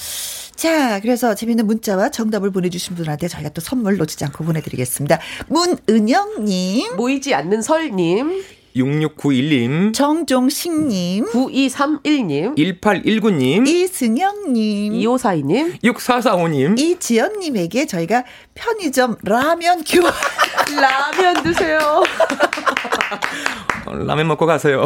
자, 그래서 재밌는 문자와 정답을 보내주신 분들한테 저희가 또 선물 놓치지 않고 보내드리겠습니다. 문은영님, 모이지 않는 설님, 6691님, 정종식님, 9231님, 1819님, 이승영님, 2542님, 6445님, 이지연님에게 저희가 편의점 라면 교환 [laughs] 라면 드세요. 어, 라면 먹고 가세요.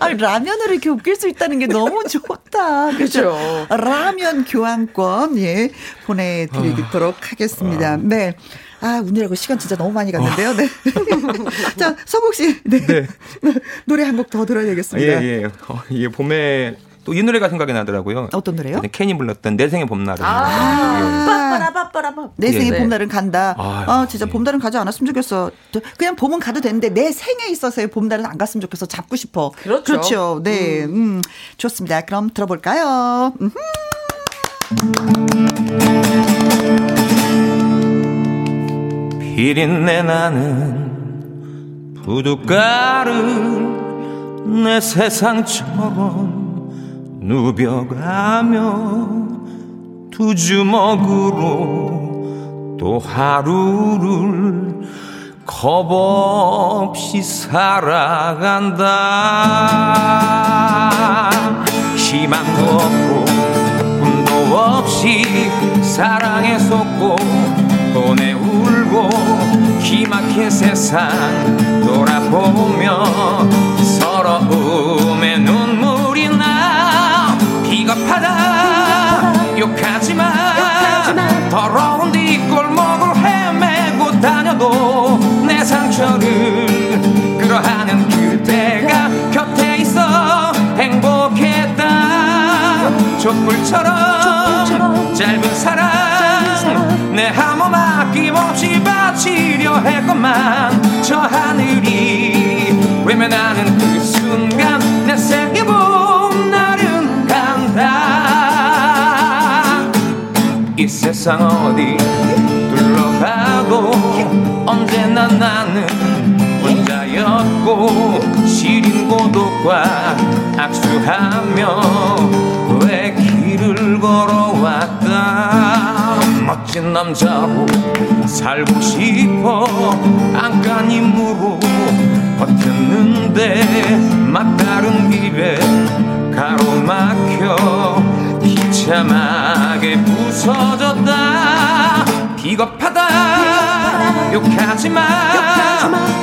아니, 라면으로 이렇게 웃길 수 있다는 게 너무 좋다. 그렇죠. 라면 교환권, 예, 보내드리도록 하겠습니다. 네. 아, 오늘하고 시간 진짜 너무 많이 갔는데요. 네. [laughs] 자, 서복 씨. 네. [laughs] 노래 한 곡 더 들어야 되겠습니다. 예, 예. 어, 이게 봄에 또 이 노래가 생각이 나더라고요. 어떤 노래요? 캔이 불렀던 내 생의 봄날은. 아, 빠빠라빠빠라빠. 내 생의 네. 봄날은 간다. 아유, 아, 진짜 예. 봄날은 가지 않았으면 좋겠어. 그냥 봄은 가도 되는데 내 생에 있어서의 봄날은 안 갔으면 좋겠어. 잡고 싶어. 그렇죠. 그렇죠. 네. 음. 좋습니다. 그럼 들어볼까요? 음흠. 비린내 나는. 부둣가를 내 세상처럼 누벼가며 두 주먹으로 또 하루를 겁 없이 살아간다. 희망도 없고 꿈도 없이 사랑에 속고 또내 기막힌 세상 돌아보며 서러움에 눈물이 나. 비겁하다. 욕하지마. 더러운 뒷골목을 헤매고 다녀도 내 상처를 끌어하는 그대가 곁에 있어 행복했다. 촛불처럼 짧은 사랑 내 아낌없이 했건만 저 하늘이. 외면하는 그 순간 내 생의 봄날은 간다. 이 세상 어디 둘러가도 언제나 나는 혼자였고 시린 고독과 악수하며 왜 길을 걸어왔다 멋진 남자로 살고 싶어. 안간 힘으로 버텼는데 막다른 길에 가로막혀 비참하게 부서졌다. 비겁하다. 욕하지마.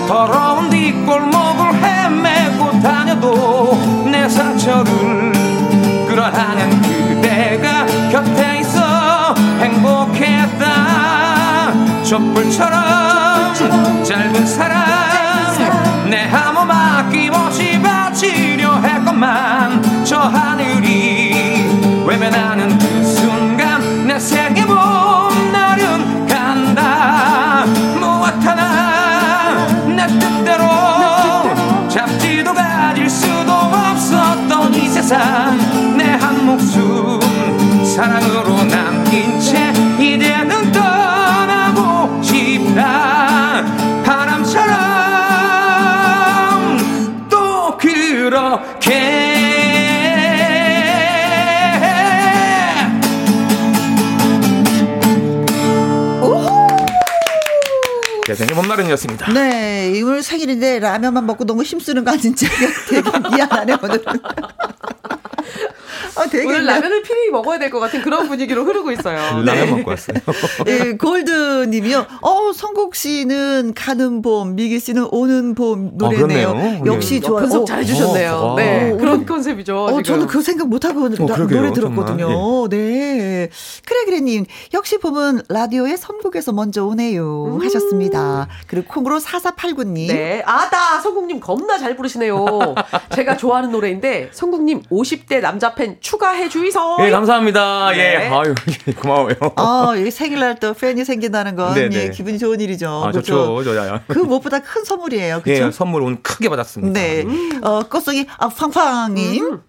더러운 뒷골목을 헤매고 다녀도 내 상처를 끌어하는 그대가 곁에 촛불처럼 짧은 사랑 내한몸 아낌없이 바치려 했건만 저 하늘이 외면하는 그 순간 내 생의 봄날은 간다. 무엇 하나 내 뜻대로 잡지도 가질 수도 없었던 이 세상 내 한 목숨 사랑으로 남긴 채 생의 봄날은이었습니다. 네, 오늘 생일인데 라면만 먹고 너무 힘쓰는 거 아닌지 [laughs] 되게 미안하네 오늘. 아, 오늘 라면을 필히 먹어야 될 것 같은 그런 분위기로 흐르고 있어요. [laughs] 라면 먹고 왔어요. [laughs] 예, 골드님이요. 어, 성국 씨는 가는 봄, 미기 씨는 오는 봄 노래네요. 그렇네요. 역시 네. 좋아요. 분석 어, 잘 해주셨네요. 어, 네, 어, 그런 어, 컨셉이죠. 어. 저는 그 생각 못하고 나- 그러게요, 노래 들었거든요. 정말. 네. 그래, 그래님. 역시 봄은 라디오의 선곡에서 먼저 오네요. 하셨습니다. 그리고 콩으로 4489님. 네. 아다! 성국님 겁나 잘 부르시네요. 제가 좋아하는 노래인데, 성국님 50대 남자 팬 추가해 주 이소. 예, 감사합니다. 네. 예, 아유, 예, 고마워요. 아, 이 생일날 또 팬이 생긴다는 건 네네. 예, 기분이 좋은 일이죠. 아, 좋죠, 좋아요. 그 무엇보다 큰 선물이에요. 그렇죠? 예, 선물 오늘 크게 받았습니다. 네. 어, 꽃송이 아, 팡팡님. 음.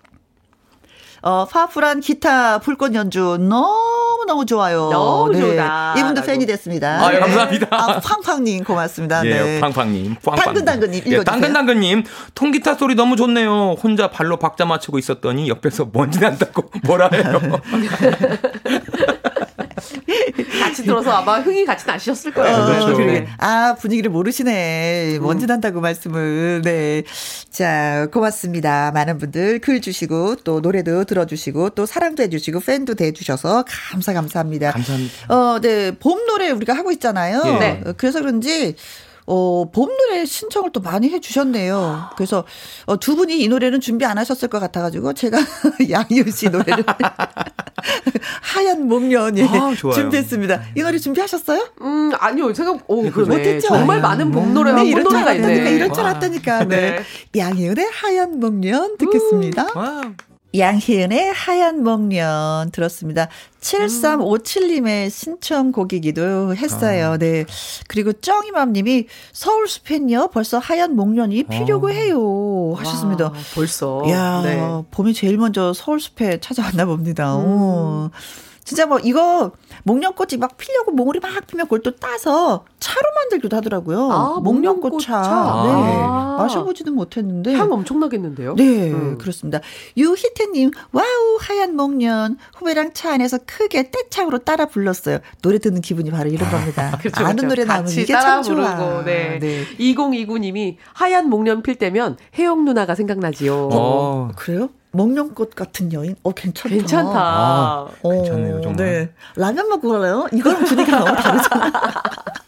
어, 파풀한 기타 불꽃 연주 너무너무 좋아요. 너무 좋다. 이분도. 팬이 됐습니다. 아, 예, 감사합니다. 아, 팡팡님 고맙습니다. 예, 네. 팡팡님, 팡팡. 당근당근님 예. 당근당근님, 통기타 소리 너무 좋네요. 혼자 발로 박자 맞추고 있었더니 옆에서 먼지 난다고 [laughs] 뭐라 해요. [laughs] 같이 들어서 아마 흥이 같이 나셨을 거예요. 어, 그렇죠. 그러게. 아, 분위기를 모르시네. 먼지 난다고 말씀을. 네. 자, 고맙습니다. 많은 분들 글 주시고, 또 노래도 들어주시고, 또 사랑도 해주시고, 팬도 돼주셔서 감사, 감사합니다. 감사합니다. 어, 네. 봄 노래 우리가 하고 있잖아요. 예. 네. 어, 그래서 그런지, 어, 봄 노래 신청을 또 많이 해주셨네요. 그래서, 어, 두 분이 이 노래는 준비 안 하셨을 것 같아가지고, 제가 [laughs] 양희은 씨 노래를. [laughs] 하얀 목련이 아, 좋아요. 준비했습니다. 이 노래 준비하셨어요? 음, 아니요. 생각, 오, 그러네. 못했죠? 정말 많은 봄 노래와 네, 봄 이럴 줄 노래가 알았다니까, 있네. 이럴 줄 알았다니까. 네. 네. 양희은의 하얀 목련 듣겠습니다. 와. 양희은의 하얀 목련 들었습니다. 7357님의 신청곡이기도 했어요. 아. 네. 그리고 쩡이맘님이 서울숲 팬요 벌써 하얀 목련이 피려고 어. 해요. 하셨습니다. 와, 벌써. 야 네. 봄이 제일 먼저 서울숲에 찾아왔나 봅니다. 음. 오. 진짜 뭐 이거 목련꽃이 막 피려고 몽울이 막 피면 그걸 또 따서 차로 만들기도 하더라고요. 아, 목련꽃차. 네. 아. 마셔보지는 못했는데. 향 엄청나겠는데요? 네, 음. 그렇습니다. 유희태님, 와우, 하얀 목련. 후배랑 차 안에서 크게 떼창으로 따라 불렀어요. 노래 듣는 기분이 바로 이런 겁니다. [laughs] 그렇죠, 아는 그렇죠. 노래 나오면 이게 참 좋아. 부르고, 네. 네. 2029님이 하얀 목련 필 때면 혜영 누나가 생각나지요. 어, 그래요? 목련꽃 같은 여인? 어, 괜찮다. 괜찮다. 아, 괜찮네요, 정말. 네. 라면 먹고 갈래요? 이거랑 분위기가 너무 다르잖아. [laughs]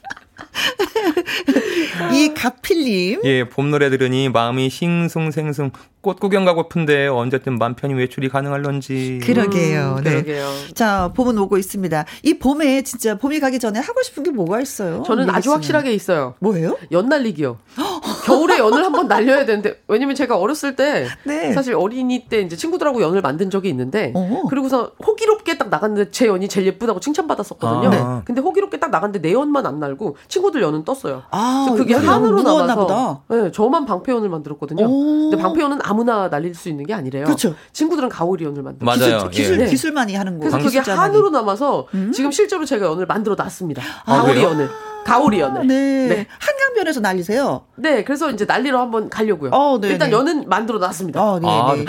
이 가필님. 예, 봄 노래 들으니 마음이 싱숭생숭 꽃 구경 가고픈데 언제든 맘 편히 외출이 가능할런지. 그러게요. 음, 네. 그러게요. 자, 봄은 오고 있습니다. 이 봄에 진짜 봄이 가기 전에 하고 싶은 게 뭐가 있어요? 저는 아주 확실하게 있어요. 뭐예요? 연 날리기요. [gasps] 겨울에 연을 한번 날려야 되는데 왜냐면 제가 어렸을 때 네. 사실 어린이 때 이제 친구들하고 연을 만든 적이 있는데 어. 그리고서 호기롭게 딱 나갔는데 제 연이 제일 예쁘다고 칭찬받았었거든요. 아. 네. 근데 호기롭게 딱 나갔는데 내 연만 안 날고 친구들 연은 떴어요. 아, 그게 한으로 남아서 네, 저만 방패연을 만들었거든요. 오. 근데 방패연은 아무나 날릴 수 있는 게 아니래요. 그렇죠. 친구들은 가오리 연을 만들고 맞아요. 기술, 예. 기술 만이 하는 거. 그래서 그게 한으로 남아서 음? 지금 실제로 제가 연을 만들어 놨습니다. 아, 가오리 연을. 가오리 연을. 네. 네. 한강변에서 날리세요? 네. 그래서 이제 난리로 한번 가려고요. 어, 네, 일단 네. 연은 만들어 놨습니다. 어, 네. 아, 네.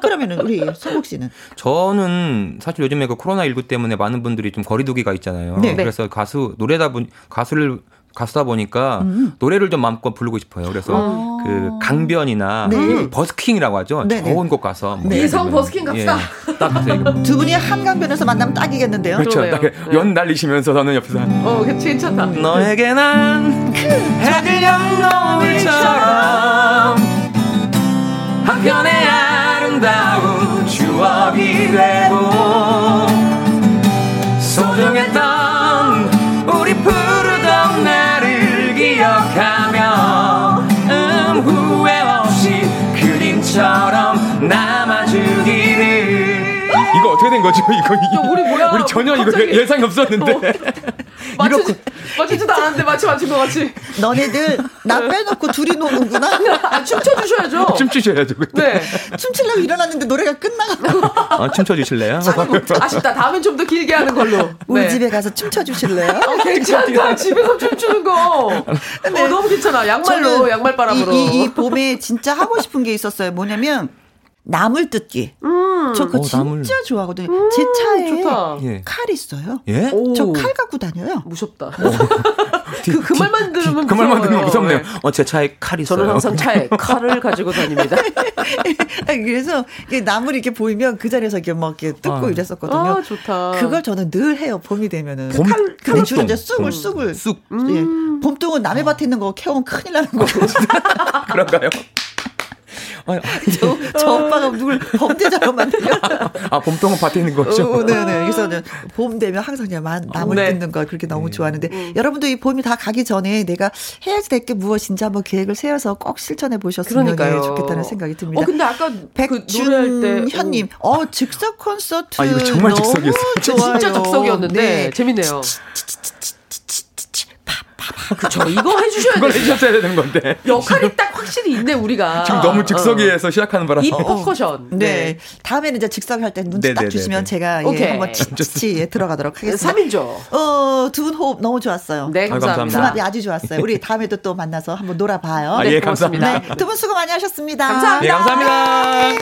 그러면은 우리 성국 씨는? 저는 사실 요즘에 그 코로나 19 때문에 많은 분들이 좀 거리두기가 있잖아요. 네. 그래서 가수, 노래다 보 가수를 가수다 보니까 음. 노래를 좀 마음껏 부르고 싶어요. 그래서 아. 그 강변이나 네. 버스킹이라고 하죠. 네. 좋은 곳 가서 뭐 이성 버스킹 갑시다. 예, 딱두 분이 한강변에서 만나면 딱이겠는데요. 그렇죠. 딱 네. 연 날리시면서 저는 옆에서 어, 괜찮다. 음. 너에게 난 해질녘 노을처럼 한편의 아름다운 추억이 되고 소중했던 거 거지? 이거, 이거 우리 뭐야? 우리 전혀 이거 예상이 없었는데. 어. [laughs] 맞추지, 맞추지도 않았는데 마치 맞춘 것 같이. 너네들 나 빼놓고 둘이 노는구나. [laughs] 아, 춤춰주셔야죠. 춤추셔야죠. 네. 춤추려고 일어났는데 노래가 끝나가고. 아, 춤춰주실래요? 아쉽다. 다음엔 좀 더 길게 하는 걸로. 우리 네. 집에 가서 춤춰주실래요? 어, 괜찮다. 집에 서 춤추는 거. 네. 어, 너무 괜찮아. 양말로, 양말 바람으로. 이, 이, 이 봄에 진짜 하고 싶은 게 있었어요. 뭐냐면, 나물 뜯기. 음. 저 그거 어, 진짜 나물. 좋아하거든요. 음, 제 차에 좋다. 예. 칼 있어요. 예? 저 칼 갖고 다녀요. 무섭다. [laughs] 그, 그 말만 들으면 그 말만 들으면 무섭네요. 네. 어, 제 차에 칼 있어요. 저는 항상 차에 [laughs] 칼을 가지고 다닙니다. [laughs] 그래서 나물이 이렇게 보이면 그 자리에서 이렇게 막 이렇게 뜯고 아. 이랬었거든요. 아, 좋다. 그걸 저는 늘 해요. 봄이 되면은. 봄, 칼, 근데 주로 이제 쑥을, 음. 쑥을. 쑥. 예. 봄동은 남의 밭에 있는 거 캐오면 큰일 나는 거고. 그런가요? 저, 저 오빠가 누굴 범죄자로 만들려. 아, 봄동은 밭에 있는 거죠? 어, 네네. 그래서 봄 되면 항상 그냥 나물 네. 뜯는 거 그렇게 너무 네. 좋아하는데, 음. 여러분도 이 봄이 다 가기 전에 내가 해야지 될 게 무엇인지 한번 계획을 세워서 꼭 실천해 보셨으면 네, 좋겠다는 생각이 듭니다. 어, 근데 아까 백준현님, 그 어, 즉석 콘서트. 아, 이거 정말 즉석이었어요. 진짜 즉석이었는데, 네. 재밌네요. 그쵸. 이거 해주셔야 그걸 해주셔야 되는 건데. 역할이 딱 확실히 있네, 우리가. 지금 너무 즉석에서 어. 시작하는 바람. 이 퍼커션. 네. 네. 다음에는 이제 즉석 할때 눈치 딱 주시면 제가 예, 한번 치치 들어가도록 하겠습니다. 3인조. 어, 두 분 호흡 너무 좋았어요. 네, 감사합니다. 궁합이 아주 좋았어요. 우리 다음에도 또 만나서 한번 놀아봐요. 아, 예, 네, 감사합니다. 네, 두 분 수고 많이 하셨습니다. 감사합니다. 네, 감사합니다. 네.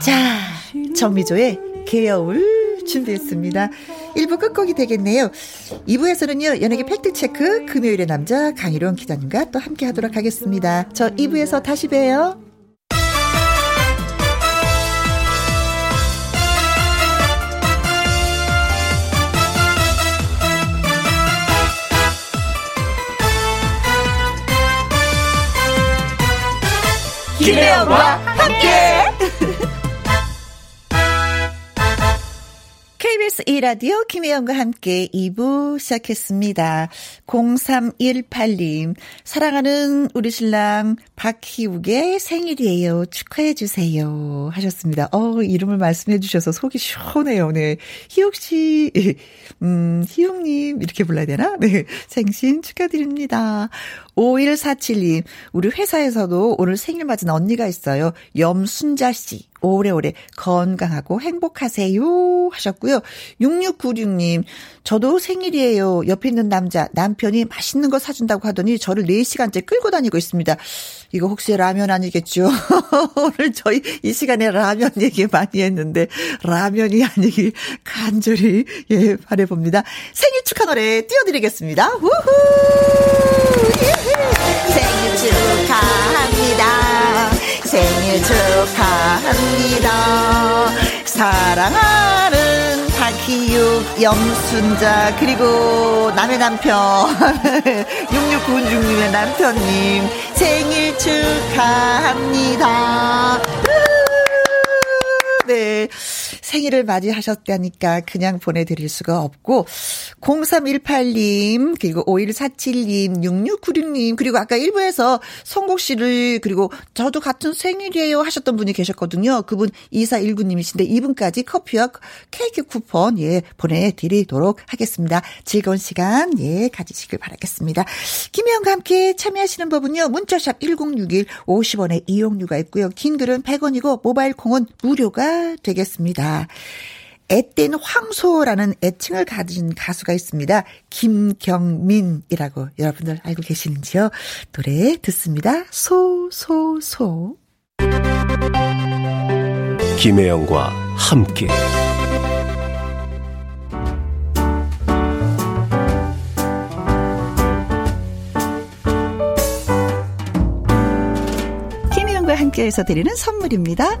자, 정미조의 개여울 준비했습니다. 1부 끝곡이 되겠네요. 2부에서는요, 연예계 팩트체크, 금요일의 남자 강희룡 기자님과 또 함께 하도록 하겠습니다. 저 2부에서 다시 봬요. 김혜영과 함께! KBS 2라디오 김혜영과 함께 2부 시작했습니다. 0318님, 사랑하는 우리 신랑 박희욱의 생일이에요. 축하해주세요. 하셨습니다. 어, 이름을 말씀해 주셔서 속이 시원해요. 네. 희욱씨, 음, 희욱님, 이렇게 불러야 되나? 네. 생신 축하드립니다. 5147님, 우리 회사에서도 오늘 생일 맞은 언니가 있어요. 염순자 씨. 오래오래 건강하고 행복하세요 하셨고요. 6696님, 저도 생일이에요. 옆에 있는 남자, 남편이 맛있는 거 사준다고 하더니 저를 4시간째 끌고 다니고 있습니다. 이거 혹시 라면 아니겠죠? [laughs] 오늘 저희 이 시간에 라면 얘기 많이 했는데, 라면이 아니길 간절히, 예, 바래봅니다. 생일 축하 노래 띄워드리겠습니다. 우후! 생일 축하합니다. 생일 축하합니다. 사랑하는 박희육, 염순자, 그리고 남의 남편, [laughs] 6696님의 남편님, 생일 축하합니다. 네. 생일을 맞이하셨다니까 그냥 보내드릴 수가 없고 0318님 그리고 5147님 6696님 그리고 아까 1부에서 송국 씨를 그리고 저도 같은 생일이에요 하셨던 분이 계셨거든요. 그분 2419님이신데 이분까지 커피와 케이크 쿠폰 예 보내드리도록 하겠습니다. 즐거운 시간 예 가지시길 바라겠습니다. 김혜영과 함께 참여하시는 법은요. 문자샵 1061 50원의 이용료가 있고요. 긴 글은 100원이고 모바일 콩은 무료가 되겠습니다. 앳된 황소라는 애칭을 가진 가수가 있습니다. 김경민이라고 여러분들 알고 계시는지요? 노래 듣습니다. 소, 소, 소. 김혜영과 함께. 김혜영과 함께해서 드리는 선물입니다.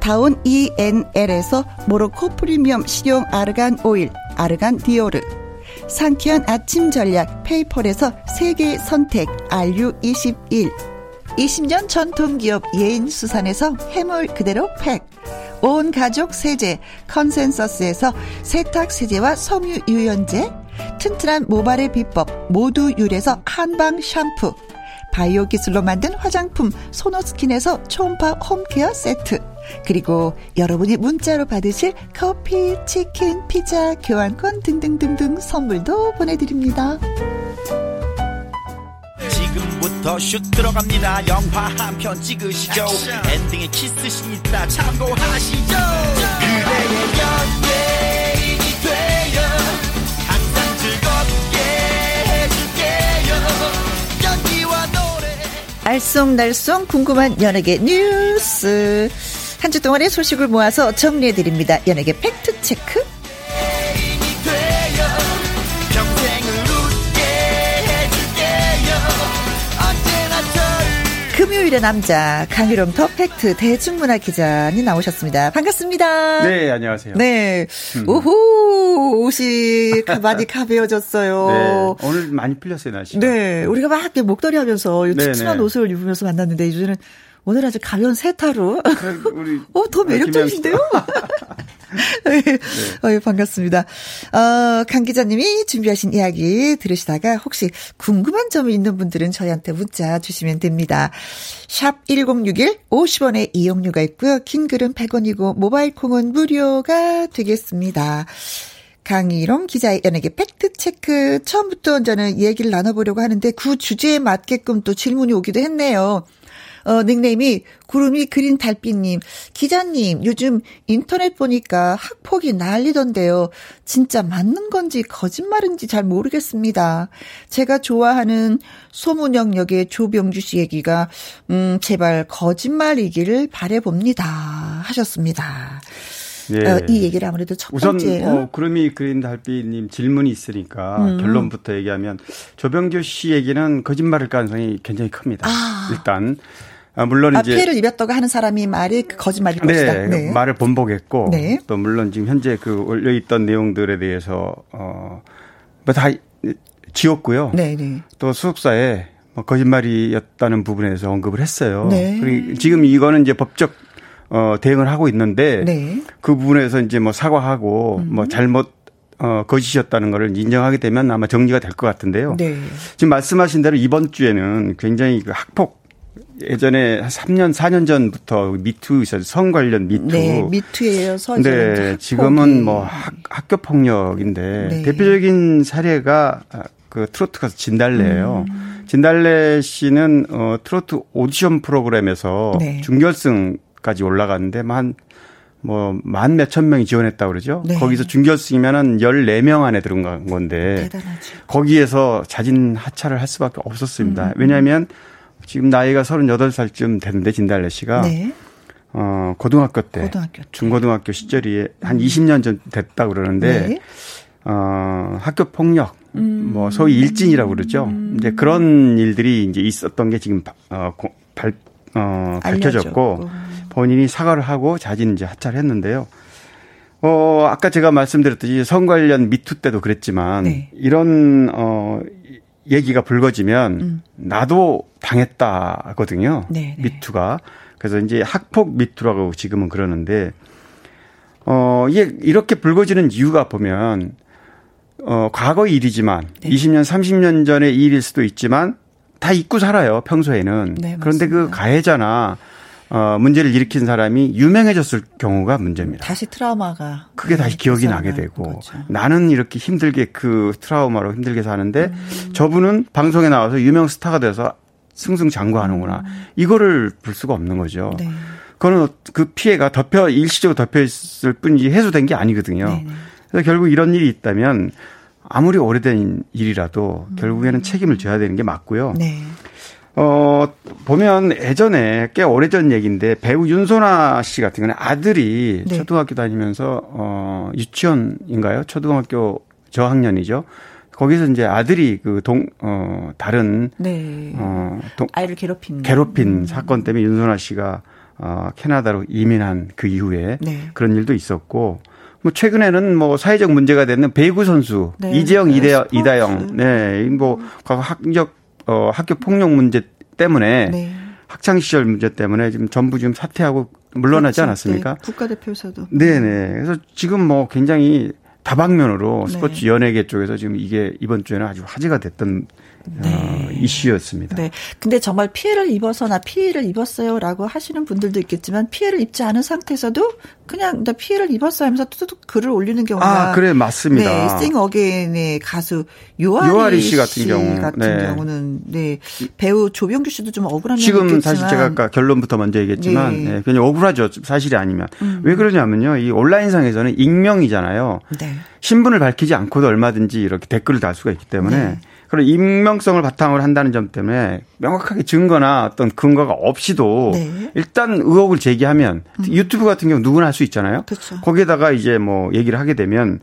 다운 ENL에서 모로코 프리미엄 식용 아르간 오일, 아르간 디오르. 상쾌한 아침 전략 페이펄에서 세계 선택 RU21. 20년 전통 기업 예인 수산에서 해물 그대로 팩. 온 가족 세제 컨센서스에서 세탁 세제와 섬유 유연제. 튼튼한 모발의 비법 모두 유래서 한방 샴푸. 바이오 기술로 만든 화장품 소노스킨에서 초음파 홈케어 세트. 그리고 여러분이 문자로 받으실 커피, 치킨, 피자, 교환권 등등등등 선물도 보내드립니다. 지금부터 슛 들어갑니다. 영화 한 편 찍으시죠. 엔딩에 키스신 있다 참고하시죠. 그대의 연예인이 되어 항상 즐겁게 해줄게요. 연기와 노래. 알쏭달쏭 궁금한 연예계 뉴스. 한 주 동안의 소식을 모아서 정리해드립니다. 연예계 팩트체크. 금요일의 남자 강희롱 더 팩트 대중문화 기자님 나오셨습니다. 반갑습니다. 네, 안녕하세요. 네. 음. 오호 옷이 많이 [laughs] 가벼워졌어요. 네, 오늘 많이 풀렸어요, 날씨. 네, 우리가 막 목도리 하면서 투투한 옷을 입으면서 만났는데 이제는 오늘 아주 가벼운 세타로. 우리 [laughs] 어, 더 매력적이신데요? 네. [laughs] 네. 어, 반갑습니다. 어, 강 기자님이 준비하신 이야기 들으시다가 혹시 궁금한 점이 있는 분들은 저희한테 문자 주시면 됩니다. 샵 1061, 50원의 이용료가 있고요. 긴 글은 100원이고, 모바일 콩은 무료가 되겠습니다. 강희롱 기자의 연예계 팩트체크. 처음부터 저는 얘기를 나눠보려고 하는데 그 주제에 맞게끔 또 질문이 오기도 했네요. 어, 닉네임이 구름이 그린 달빛님. 기자님, 요즘 인터넷 보니까 학폭이 난리던데요. 진짜 맞는 건지 거짓말인지 잘 모르겠습니다. 제가 좋아하는 소문영 역의 조병주 씨 얘기가, 음, 제발 거짓말이기를 바래봅니다. 하셨습니다. 예. 어, 이 얘기를 아무래도 첫 번째. 우선 어, 구름이 그린 달빛님 질문이 있으니까 음. 결론부터 얘기하면 조병주 씨 얘기는 거짓말일 가능성이 굉장히 큽니다. 아. 일단 아, 물론 아, 이제 피해를 입었다고 하는 사람이 말이 그 거짓말일 네, 것이다. 네. 말을 번복했고 네. 또 물론 지금 현재 그 올려 있던 내용들에 대해서 어뭐다 지웠고요. 네, 네. 또 수석사에 뭐 거짓말이었다는 부분에서 언급을 했어요. 네. 그리고 지금 이거는 이제 법적 어 대응을 하고 있는데 네. 그 부분에서 이제 뭐 사과하고 음. 뭐 잘못 어, 거짓이었다는 것을 인정하게 되면 아마 정리가 될 것 같은데요. 네. 지금 말씀하신 대로 이번 주에는 굉장히 그 학폭 예전에 3년, 4년 전부터 미투 있어요. 성 관련 미투. 네, 미투예요. 서 네, 지금은 뭐 학, 학교 폭력인데 네. 대표적인 사례가 그 트로트 가수 진달래예요. 음. 진달래 씨는 어 트로트 오디션 프로그램에서 네. 준결승까지 올라갔는데 한 뭐만 몇천 명이 지원했다고 그러죠. 네. 거기서 준결승이면은 14명 안에 들어간 건데 대단하죠. 거기에서 자진 하차를 할 수밖에 없었습니다. 음. 왜냐하면 지금 나이가 38살쯤 됐는데 진달래 씨가 네. 어 고등학교 때 고등학교 중고등학교 시절이 한 20년 전 됐다 그러는데 네. 어 학교 폭력 음. 뭐 소위 일진이라고 그러죠. 음. 이제 그런 일들이 이제 있었던 게 지금 어 발, 어, 밝혀졌고 본인이 사과를 하고 자진 이제 하차를 했는데요. 어, 아까 제가 말씀드렸듯이 선 관련 미투 때도 그랬지만 네. 이런 어 얘기가 불거지면 음. 나도 당했다거든요. 네, 네. 미투가. 그래서 이제 학폭 미투라고 지금은 그러는데 어 이게 이렇게 불거지는 이유가 보면 어 과거 일이지만 네. 20년 30년 전의 일일 수도 있지만 다 잊고 살아요 평소에는. 네, 그런데 그 가해자나 어, 문제를 일으킨 사람이 유명해졌을 경우가 문제입니다. 다시 트라우마가. 그게 다시 기억이 나게 되고 거죠. 나는 이렇게 힘들게 그 트라우마로 힘들게 사는데 음. 저분은 방송에 나와서 유명 스타가 돼서 승승장구하는구나. 음. 이거를 볼 수가 없는 거죠. 네. 그거는 그 피해가 덮여 일시적으로 덮여 있을 뿐이지 해소된 게 아니거든요. 네네. 그래서 결국 이런 일이 있다면 아무리 오래된 일이라도 음. 결국에는 책임을 져야 되는 게 맞고요. 네. 어, 보면 예전에 꽤 오래전 얘기인데 배우 윤소나 씨 같은 경우는 아들이 네. 초등학교 다니면서 어, 유치원인가요? 초등학교 저학년이죠. 거기서 이제 아들이 그 동, 어, 다른. 네. 어, 동, 아이를 괴롭힌. 괴롭힌 음. 사건 때문에 윤소나 씨가 어, 캐나다로 이민한 그 이후에 네. 그런 일도 있었고 뭐 최근에는 뭐 사회적 문제가 되는 배구 선수 네. 이재영 네. 이대 이다영 네. 뭐 과거 학력 어, 학교 폭력 문제 때문에 네. 학창 시절 문제 때문에 지금 전부 지금 사퇴하고 물러나지 그렇죠. 않았습니까? 네. 국가대표에서도. 네네. 그래서 지금 뭐 굉장히 다방면으로 네. 스포츠 연예계 쪽에서 지금 이게 이번 주에는 아주 화제가 됐던 네. 어, 이슈였습니다. 네. 근데 정말 피해를 입어서나 피해를 입었어요라고 하시는 분들도 있겠지만 피해를 입지 않은 상태에서도 그냥 나 피해를 입었어 하면서 뚜둑 글을 올리는 경우가 아 그래 맞습니다. 네, 싱 어게인의 가수 요아리, 요아리 씨 같은 경우 같은 네. 경우는 네 배우 조병규 씨도 좀 억울한 지금 있겠지만. 사실 제가 아까 결론부터 먼저 얘기했지만 네. 네, 굉장히 억울하죠 사실이 아니면 음. 왜 그러냐면요 이 온라인상에서는 익명이잖아요. 네. 신분을 밝히지 않고도 얼마든지 이렇게 댓글을 달 수가 있기 때문에. 네. 그런 익명성을 바탕으로 한다는 점 때문에 명확하게 증거나 어떤 근거가 없이도 네. 일단 의혹을 제기하면 음. 유튜브 같은 경우 누구나 할 수 있잖아요. 그렇죠. 거기에다가 이제 뭐 얘기를 하게 되면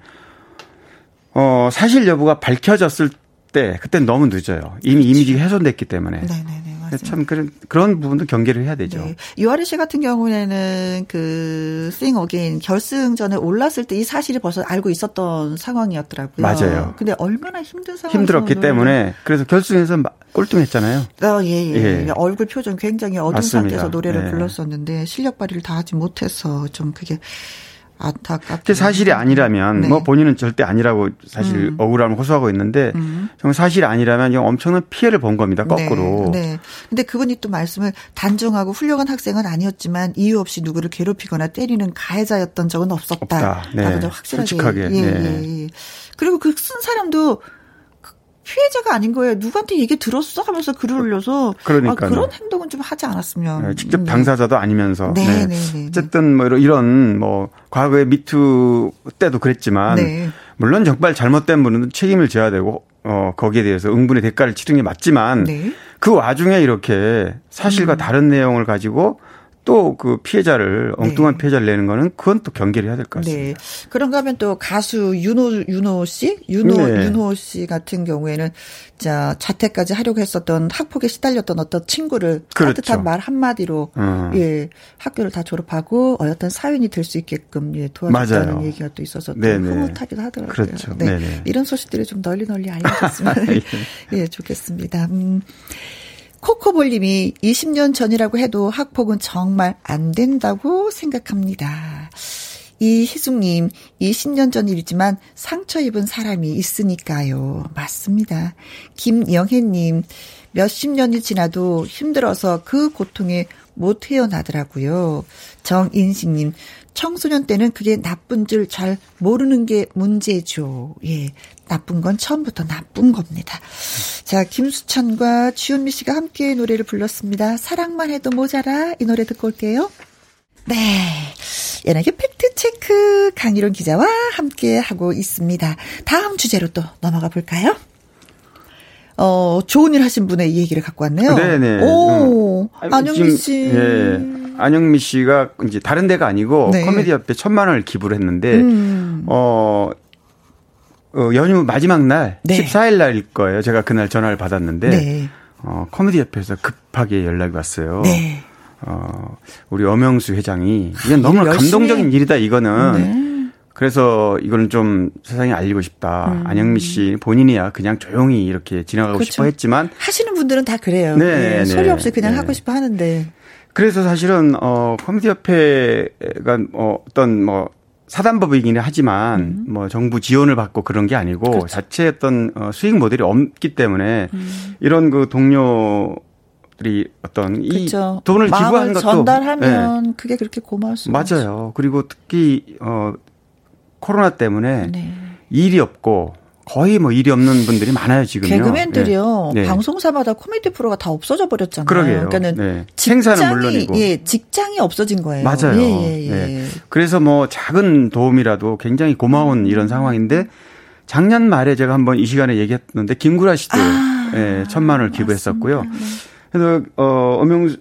어 사실 여부가 밝혀졌을 때 그때는 너무 늦어요. 이미 그렇죠. 이미지가 훼손됐기 때문에. 네네네. 참 그런 그런 부분도 경계를 해야 되죠. 네. 요아리 씨 같은 경우에는 그 싱어게인 결승전에 올랐을 때 이 사실이 벌써 알고 있었던 상황이었더라고요. 맞아요. 근데 얼마나 힘든 상황 힘들었기 때문에 그래서 결승에서 꼴등했잖아요. 어, 예, 예. 예. 얼굴 표정 굉장히 어두운 맞습니다. 상태에서 노래를 네. 불렀었는데 실력 발휘를 다 하지 못해서 좀 그게 안타깝게 사실이 아니라면 네. 뭐 본인은 절대 아니라고 사실 음. 억울함을 호소하고 있는데 음. 정말 사실이 아니라면 엄청난 피해를 본 겁니다. 거꾸로. 네. 네. 근데 그분이 또 말씀을 단정하고 훌륭한 학생은 아니었지만 이유 없이 누구를 괴롭히거나 때리는 가해자였던 적은 없었다. 없다. 네. 확실하게. 솔직하게. 예, 네. 예, 예. 그리고 그 쓴 사람도 피해자가 아닌 거예요. 누구한테 얘기 들었어 하면서 글을 올려서 그러니까 아, 그런 행동은 좀 하지 않았으면 네, 직접 네. 당사자도 아니면서 네, 네. 네, 네 어쨌든 뭐 이런 뭐 과거에 미투 때도 그랬지만 네. 물론 정말 잘못된 분은 책임을 져야 되고 어 거기에 대해서 응분의 대가를 치르는 게 맞지만 그 와중에 이렇게 사실과 음. 다른 내용을 가지고 또 그 피해자를 엉뚱한 네. 피해자를 내는 거는 그건 또 경계를 해야 될 것 같습니다. 네. 그런가 하면 또 가수 윤호 윤호 씨, 윤호 네. 윤호 씨 같은 경우에는 자 자퇴까지 하려고 했었던 학폭에 시달렸던 어떤 친구를 그렇죠. 따뜻한 말 한마디로 음. 예 학교를 다 졸업하고 어떤 사연이 될 수 있게끔 예 도와줬다는 맞아요. 얘기가 또 있어서 또 흐뭇하기도 하더라고요. 그렇죠. 네. 네네. 이런 소식들이 좀 널리 널리 알려졌으면 [laughs] 예. [laughs] 예 좋겠습니다. 음. 코코볼님이 20년 전이라고 해도 학폭은 정말 안 된다고 생각합니다. 이희숙님, 20년 전 일이지만 상처 입은 사람이 있으니까요. 맞습니다. 김영혜님, 몇십 년이 지나도 힘들어서 그 고통에 못 헤어나더라고요. 정인식님, 청소년 때는 그게 나쁜 줄 잘 모르는 게 문제죠. 예. 나쁜 건 처음부터 나쁜 겁니다. 자, 김수찬과 주현미 씨가 함께 노래를 불렀습니다. 사랑만 해도 모자라. 이 노래 듣고 올게요. 네. 연예계 팩트체크 강희론 기자와 함께 하고 있습니다. 다음 주제로 또 넘어가 볼까요? 어, 좋은 일 하신 분의 얘기를 갖고 왔네요. 네네. 오, 음. 안영미 씨. 예. 안영미 씨가 이제 다른 데가 아니고 네. 코미디 협회 천만 원을 기부를 했는데, 음. 어, 어, 연휴 마지막 날 네. 14일 날일 거예요. 제가 그날 전화를 받았는데 네. 어, 코미디 협회에서 급하게 연락이 왔어요. 네. 어, 우리 엄영수 회장이 이건 너무 감동적인 일이다 이거는. 네. 그래서 이거는 좀 세상에 알리고 싶다. 음. 안영미 씨 본인이야 그냥 조용히 이렇게 지나가고 그렇죠. 싶어 했지만 하시는 분들은 다 그래요. 네, 네. 소리 없이 그냥 네. 하고 싶어 하는데. 그래서 사실은 어 코미디 협회가 어, 어떤 뭐 사단법이기는 하지만 음. 뭐 정부 지원을 받고 그런 게 아니고 그렇죠. 자체 어떤 어, 수익 모델이 없기 때문에 음. 이런 그 동료 들이 어떤 그렇죠. 이 돈을 기부하는 것도 전달하면 네. 그게 그렇게 고마울 수 맞아요. 그리고 특히 어 코로나 때문에 네. 일이 없고 거의 뭐 일이 없는 분들이 많아요 지금요. 개그맨들이요 네. 방송사마다 코미디 프로가 다 없어져 버렸잖아요. 그러게요. 그러니까는 네. 직장이 물론이고. 예, 직장이 없어진 거예요. 맞아요. 예, 예, 예. 네. 그래서 뭐 작은 도움이라도 굉장히 고마운 음. 이런 상황인데 작년 말에 제가 한번 이 시간에 얘기했는데 김구라 씨도 아, 예, 천만 원을 기부했었고요. 네. 그래서 어 엄영수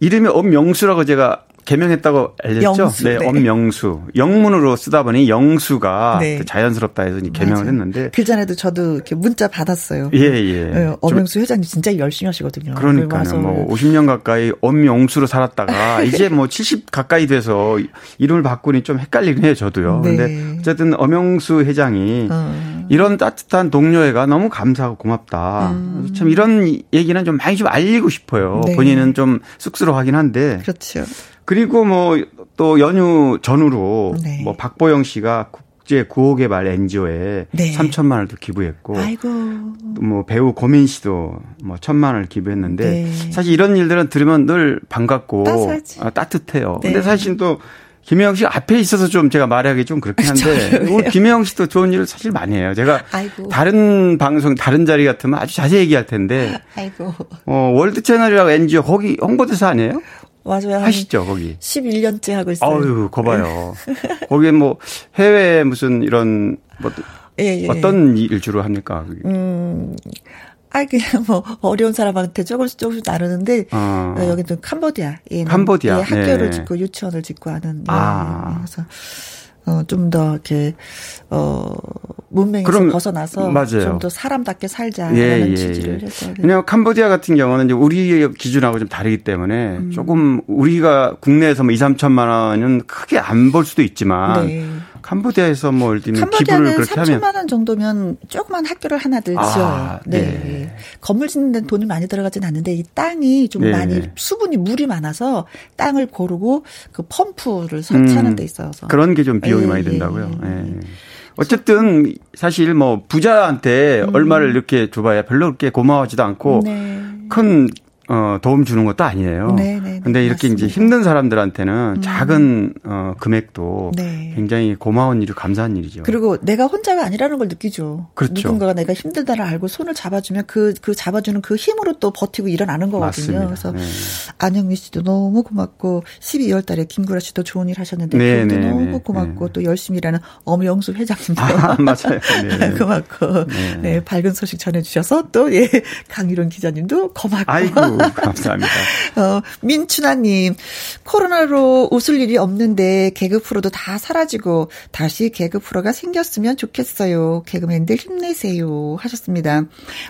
이름이 엄명수라고 제가 개명했다고 알렸죠? 영수, 네, 네, 엄명수. 영문으로 쓰다 보니 영수가 네. 자연스럽다 해서 개명을 맞아요. 했는데. 그 전에도 저도 이렇게 문자 받았어요. 예, 예. 네, 엄명수 회장님 진짜 열심히 하시거든요. 그러니까요. 뭐 50년 가까이 엄명수로 살았다가 [laughs] 이제 뭐 70 가까이 돼서 이름을 바꾸니 좀 헷갈리긴 해요, 저도요. 네. 근데 어쨌든 엄영수 회장이 어. 이런 따뜻한 동료애가 너무 감사하고 고맙다. 음. 참 이런 얘기는 좀 많이 좀 알리고 싶어요. 네. 본인은 좀 쑥스러워하긴 한데. 그렇죠. 그리고 뭐 또 연휴 전후로 네. 뭐 박보영 씨가 국제 구호개발 NGO에 네. 3천만 원을 또 기부했고 아이고. 뭐 배우 고민 씨도 뭐 천만 원을 기부했는데 네. 사실 이런 일들은 들으면 늘 반갑고 아, 따뜻해요. 네. 근데 사실 또 김혜영 씨 앞에 있어서 좀 제가 말하기 좀 그렇긴 한데 우리 김혜영 씨도 좋은 일을 사실 많이 해요. 제가 아이고. 다른 방송 다른 자리 같으면 아주 자세히 얘기할 텐데 아이고. 어 월드 채널이라고 NGO 거기 홍보대사 아니에요? 맞아요. 하시죠, 거기. 11년째 하고 있어요. 아유, 거 봐요. 네. [laughs] 거기에 뭐 해외 무슨 이런 뭐 예, 예. 어떤 일 주로 합니까? 음. 아, 그냥 뭐, 어려운 사람한테 조금씩 조금씩 나누는데, 어. 어 여기는 캄보디아. 캄보디아. 예, 학교를 네. 짓고 유치원을 짓고 하는. 예, 아. 그래서, 어, 좀 더 이렇게 어 문맹에서 그럼, 벗어나서 좀 더 사람답게 살자라는 예, 예, 취지를 예. 했어요. 왜냐하면 캄보디아 같은 경우는 이제 우리 기준하고 좀 다르기 때문에 음. 조금 우리가 국내에서 뭐 2, 3천만 원은 크게 안볼 수도 있지만 네. 캄보디아에서 뭐 예를 들면 기부를 그렇게 3천만 하면 3천만 원 정도면 조그만 학교를 하나들 아, 지어요. 네. 네. 건물 짓는 데 돈이 많이 들어가진 않는데 이 땅이 좀 네. 많이 수분이 물이 많아서 땅을 고르고 그 펌프를 설치하는 음, 데 있어서 그런 게 좀 비용이 예, 많이 든다고요. 예. 예. 어쨌든 사실 뭐 부자한테 음. 얼마를 이렇게 줘봐야 별로 그렇게 고마워하지도 않고 네. 큰 어, 도움 주는 것도 아니에요. 네, 네, 네. 근데 이렇게 맞습니다. 이제 힘든 사람들한테는 음. 작은 어, 금액도 네. 굉장히 고마운 일이 감사한 일이죠. 그리고 내가 혼자가 아니라는 걸 느끼죠. 그렇죠. 누군가가 내가 힘들다를 알고 손을 잡아주면 그, 그 잡아주는 그 힘으로 또 버티고 일어나는 거거든요. 맞습니다. 그래서 네. 안영미 씨도 너무 고맙고 12월 달에 김구라 씨도 좋은 일 하셨는데 네, 그것도 네, 너무 네. 고맙고 또 열심히 일하는 엄영수 회장님도 아, [laughs] 맞아요. [laughs] 고맙고 네. 밝은 소식 전해주셔서 또 예, 강유론 기자님도 고맙고 아이고. 감사합니다. [laughs] 어, 민춘아님, 코로나로 웃을 일이 없는데 개그 프로도 다 사라지고 다시 개그 프로가 생겼으면 좋겠어요. 개그맨들 힘내세요. 하셨습니다.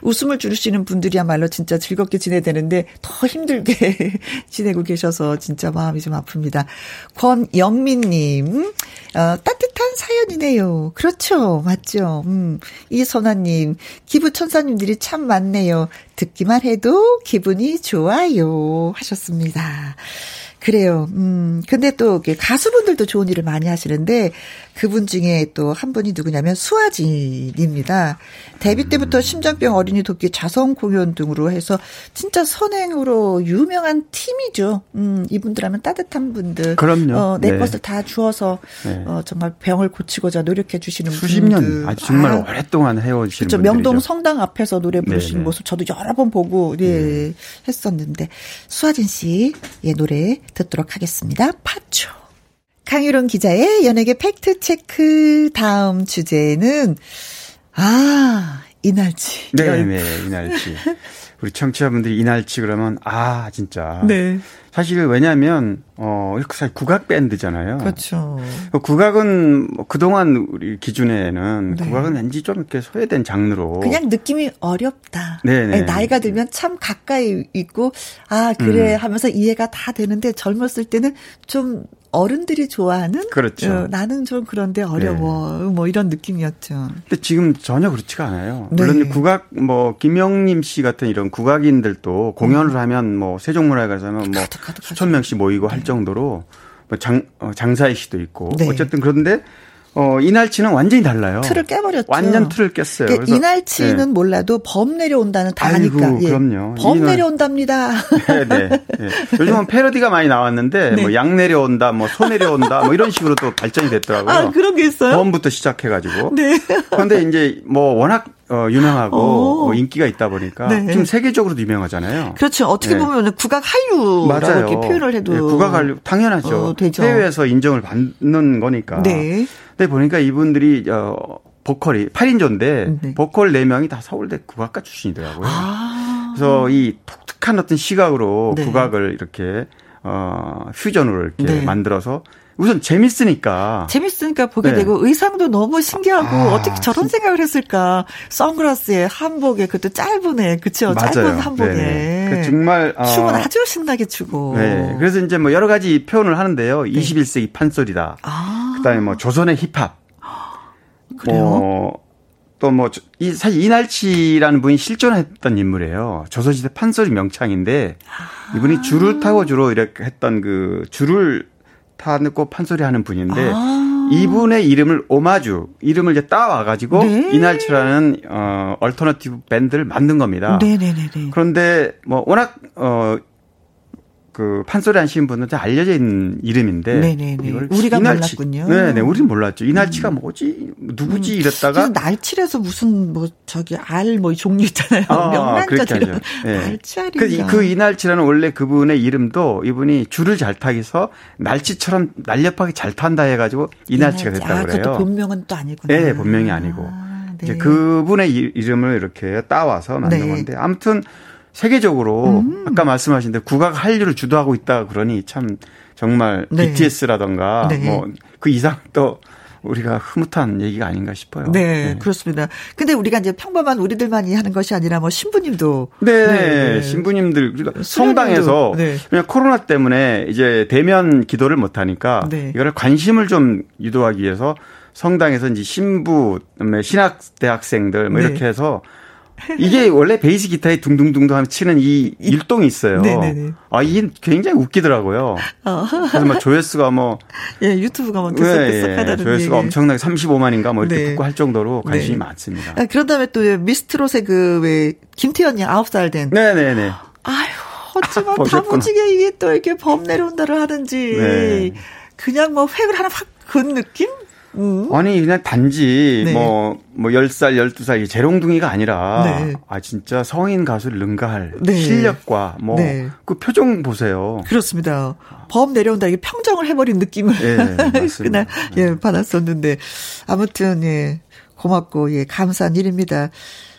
웃음을 줄이시는 분들이야말로 진짜 즐겁게 지내야 되는데 더 힘들게 [laughs] 지내고 계셔서 진짜 마음이 좀 아픕니다. 권영민님, 어, 따뜻한 사연이네요. 그렇죠. 맞죠. 음, 이선아님, 기부천사님들이 참 많네요. 듣기만 해도 기분이 좋아요. 하셨습니다. 그래요. 음, 근데 또 가수분들도 좋은 일을 많이 하시는데 그분 중에 또 한 분이 누구냐면 수아진입니다. 데뷔 때부터 심장병 어린이 돕기 자선 공연 등으로 해서 진짜 선행으로 유명한 팀이죠. 음, 이분들 하면 따뜻한 분들. 그럼요. 어, 내 네. 것을 다 주어서 네. 어, 정말 병을 고치고자 노력해 주시는 수십 분들. 년 아주 정말 아, 오랫동안 해오시는 그렇죠. 명동 성당 앞에서 노래 부르시는 네네. 모습 저도 여러 번 보고 예, 네. 했었는데 수아진 씨 예, 노래 듣도록 하겠습니다. 파초. 강유론 기자의 연예계 팩트체크 다음 주제는, 아, 이날치. 네네, 네, 이날치. [laughs] 우리 청취자분들이 이날치 그러면, 아, 진짜. 네. 사실 왜냐하면 어 이렇게 사실 국악 밴드잖아요. 그렇죠. 국악은 뭐 그동안 우리 기준에는 네. 국악은 왠지 좀 이렇게 소외된 장르로 그냥 느낌이 어렵다. 네네. 나이가 들면 참 가까이 있고 아 그래 음. 하면서 이해가 다 되는데 젊었을 때는 좀 어른들이 좋아하는 그렇죠. 어, 나는 좀 그런데 어려워 네. 뭐 이런 느낌이었죠. 근데 지금 전혀 그렇지가 않아요. 네. 물론 국악 뭐 김영림 씨 같은 이런 국악인들도 공연을 음. 하면 뭐 세종문화회관에서는 뭐 가득, 가득, 수천 명씩 모이고 네. 할 정도로 뭐 장, 어, 장사의 시도 있고 네. 어쨌든 그런데 어, 이날치는 완전히 달라요. 틀을 깨버렸죠. 완전 틀을 깼어요. 그러니까 이날치는 네. 몰라도 범 내려온다는 다 아니까. 아이고, 예. 그럼요. 범 내려온답니다. 네, 네. 네. 요즘은 패러디가 많이 나왔는데 네. 뭐양 내려온다, 뭐 소 내려온다, 뭐 이런 식으로 또 발전이 됐더라고요. 아, 그런 게 있어요? 범부터 시작해가지고. 네. 그런데 이제 뭐 워낙 어, 유명하고 어, 인기가 있다 보니까 네. 지금 세계적으로도 유명하잖아요. 그렇죠. 어떻게 네. 보면 국악 한류라고 이렇게 표현을 해도 네, 국악 한류 당연하죠. 어, 해외에서 인정을 받는 거니까. 네. 근데 보니까 이분들이 어 보컬이 8인조인데 네. 보컬 4명이 다 서울대 국악과 출신이더라고요. 아. 그래서 이 독특한 어떤 시각으로 네. 국악을 이렇게 어 퓨전으로 이렇게 네. 만들어서 우선 재밌으니까. 재밌으니까 보게 네. 되고 의상도 너무 신기하고 아, 어떻게 저런 진... 생각을 했을까. 선글라스에 한복에 그것도 짧은 애 그쵸? 맞아요. 짧은 한복에. 네. 정말 어... 춤은 아주 신나게 추고. 네. 그래서 이제 뭐 여러 가지 표현을 하는데요. 네. 21세기 판소리다. 아. 그다음에 뭐 조선의 힙합. 그래요? 뭐 또뭐 이 사실 이날치라는 분이 실존했던 인물이에요. 조선시대 판소리 명창인데 아. 이분이 줄을 타고 주로 이렇게 했던 그 줄을 타고 판소리 하는 분인데 아. 이분의 이름을 오마주 이름을 이제 따와 가지고 네. 이날치라는 어 alternative 밴드를 만든 겁니다. 네네네. 그런데 뭐 워낙 어 그 판소리 하시는 분은 알려져 있는 이름인데 네네네. 이걸 우리가 이날치, 몰랐군요. 네네, 우리는 몰랐죠. 이날치가 음. 뭐지, 누구지 음. 이랬다가 날치에서 무슨 뭐 저기 알 뭐 종류 있잖아요. 아, 명란젓 네. 날치알인가. 그, 그 이날치라는 원래 그분의 이름도 이분이 줄을 잘 타기서 날치처럼 날렵하게 잘 탄다 해가지고 이날치가 됐다고 아, 그래요. 그것도 본명은 또 아니구나. 네, 본명이 아니고. 아, 네. 이제 그분의 이름을 이렇게 따와서 만든 네. 건데 아무튼. 세계적으로 음. 아까 말씀하신 대 국악 한류를 주도하고 있다 그러니 참 정말 네. BTS라던가 네. 뭐그 이상 또 우리가 흐뭇한 얘기가 아닌가 싶어요. 네, 네, 그렇습니다. 근데 우리가 이제 평범한 우리들만이 하는 것이 아니라 뭐 신부님도 네, 네. 신부님들 우리가 성당에서 네. 그냥 코로나 때문에 이제 대면 기도를 못 하니까 네. 이거를 관심을 좀 유도하기 위해서 성당에서 이제 신부, 신학 대학생들 뭐 이렇게 네. 해서 이게 원래 베이스 기타에 둥둥둥둥 하면 치는 이 일동이 있어요. 네네네. 아, 이게 굉장히 웃기더라고요. 어. 그래서 뭐 조회수가 뭐. [laughs] 예, 유튜브가 뭐 들썩들썩하다는 네, 조회수가 얘기. 엄청나게 35만인가 뭐 이렇게 네. 붙고 할 정도로 관심이 네. 많습니다. 아, 그런 다음에 또 미스트롯의 그, 왜, 김태현이 9살 된. 네네네. 아휴, 어쩌면 [laughs] 다무지게 이게 또 이렇게 범 내려온다를 하든지. 네. 그냥 뭐 획을 하나 확근 느낌? 음. 아니 그냥 단지 네. 뭐뭐 뭐 10살, 12살 재롱둥이가 아니라 네. 아 진짜 성인 가수를 능가할 네. 실력과 뭐그 네. 표정 보세요. 그렇습니다. 범 내려온다 이게 평정을 해 버린 느낌을 예, [laughs] 그날 예, 네. 받았었는데 아무튼 예. 고맙고 예, 감사한 일입니다.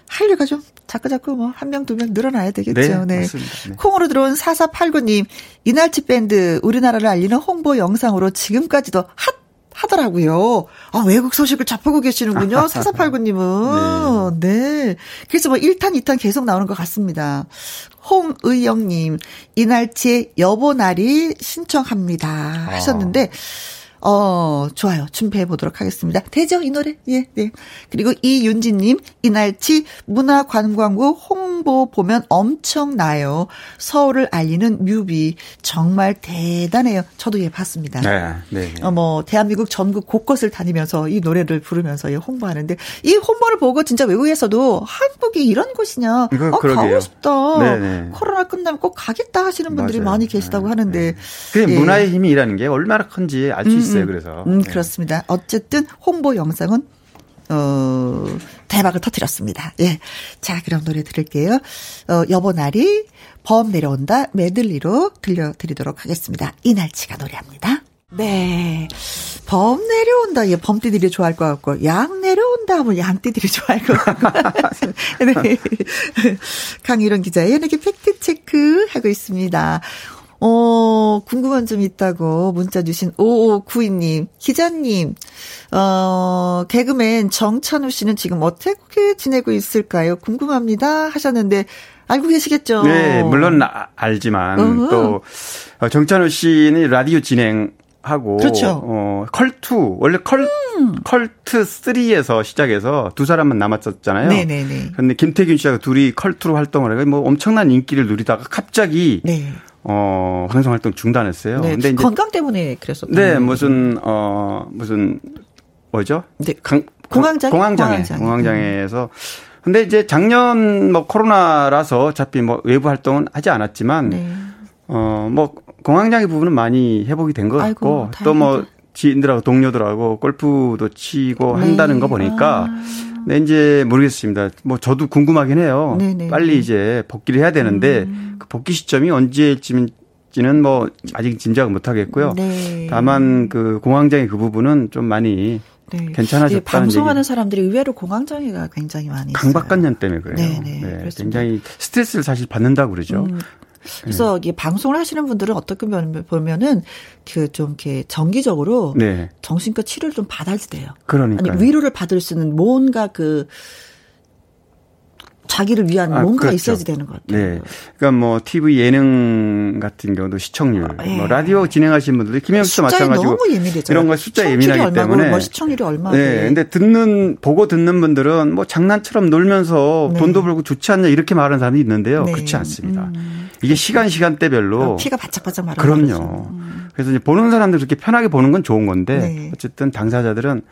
한류가 좀 자꾸 자꾸 뭐 한 명 두 명 늘어나야 되겠죠. 네. 네. 네. 콩으로 들어온 4489님 이날치 밴드 우리나라를 알리는 홍보 영상으로 지금까지도 핫 하더라고요. 아, 외국 소식을 접하고 계시는군요. 4489님은. [laughs] 네. 네. 그래서 뭐 1탄, 2탄 계속 나오는 것 같습니다. 홍의영님, 이날치의 여보날이 신청합니다. 아. 하셨는데, 어, 좋아요. 준비해 보도록 하겠습니다. 되죠? 이 노래? 예, 네. 그리고 이윤지님, 이날치 문화관광부 홍보 보면 엄청나요. 서울을 알리는 뮤비. 정말 대단해요. 저도 예, 봤습니다. 네, 네. 어, 뭐, 대한민국 전국 곳곳을 다니면서 이 노래를 부르면서 예, 홍보하는데, 이 홍보를 보고 진짜 외국에서도 한국이 이런 곳이냐. 어, 그러게요. 가고 싶다. 네네. 네. 코로나 끝나면 꼭 가겠다 하시는 분들이 맞아요. 많이 계시다고 네, 하는데. 네. 그게 예. 문화의 힘이라는 게 얼마나 큰지 알수 있어요. 있어요. 음, 그래서. 음, 네. 그렇습니다. 어쨌든 홍보 영상은 어, 대박을 터뜨렸습니다. 예. 자, 그럼 노래 들을게요. 어, 여보 날이 범 내려온다 메들리로 들려드리도록 하겠습니다. 이날치가 노래합니다. 네. 범 내려온다. 예, 범띠들이 좋아할 것 같고, 양 내려온다 하면 양띠들이 좋아할 것 같고. [laughs] 네. 강희론 기자의 연예계 팩트체크 하고 있습니다. 어, 궁금한 점 있다고 문자 주신 5592님, 기자님, 어, 개그맨 정찬우 씨는 지금 어떻게 지내고 있을까요? 궁금합니다. 하셨는데, 알고 계시겠죠? 네, 물론 아, 알지만, 어허. 또, 어, 정찬우 씨는 라디오 진행, 하고 그렇죠. 어 컬투 원래 컬 음. 컬트 3에서 시작해서 두 사람만 남았었잖아요. 네네네. 근데 김태균 씨하고 둘이 컬투로 활동을 해서 뭐 엄청난 인기를 누리다가 갑자기 네. 어, 방송 활동 중단했어요. 네, 근데 이제 건강 때문에 그랬었던 네, 무슨 어 무슨 뭐죠? 네. 강, 공황장애 공황장애 공황장애. 공황장애에서 근데 이제 작년 뭐 코로나라서 어차피 뭐 외부 활동은 하지 않았지만 네. 어뭐 공황장애 부분은 많이 회복이 된 것 같고 또 뭐 지인들하고 동료들하고 골프도 치고 네. 한다는 거 보니까 아. 네, 이제 모르겠습니다. 뭐 저도 궁금하긴 해요. 네네. 빨리 이제 복귀를 해야 되는데 음. 그 복귀 시점이 언제쯤인지는 뭐 아직 짐작을 못 하겠고요. 네. 다만 그 공황장애 그 부분은 좀 많이 네. 괜찮아졌다는 예, 방송하는 얘기. 사람들이 의외로 공황장애가 굉장히 많이 강박관념 때문에 그래요. 네네. 네, 굉장히 스트레스를 사실 받는다고 그러죠. 음, 그래서 네. 이게 방송을 하시는 분들은 어떻게 보면은 그 좀 이렇게 정기적으로 네. 정신과 치료를 좀 받아야 돼요. 그러니까 아니 위로를 받을 수 있는 뭔가 그 자기를 위한 아, 뭔가 그렇죠. 있어야지 되는 것 같아요. 네. 그러니까 뭐 TV 예능 같은 경우도 시청률, 네. 뭐 라디오 진행하시는 분들도 김영수도 마찬가지고 너무 예민해져. 이런 거 숫자 예민하기 때문에 뭐 시청률이 얼마 네. 근데 듣는 보고 듣는 분들은 뭐 장난처럼 놀면서 네. 돈도 벌고 좋지 않냐 이렇게 말하는 사람이 있는데요. 네. 그렇지 않습니다. 음. 이게 시간 시간대별로 피가 바짝바짝 말하 그럼요. 음. 그래서 이제 보는 사람들 그렇게 편하게 보는 건 좋은 건데 네. 어쨌든 당사자들은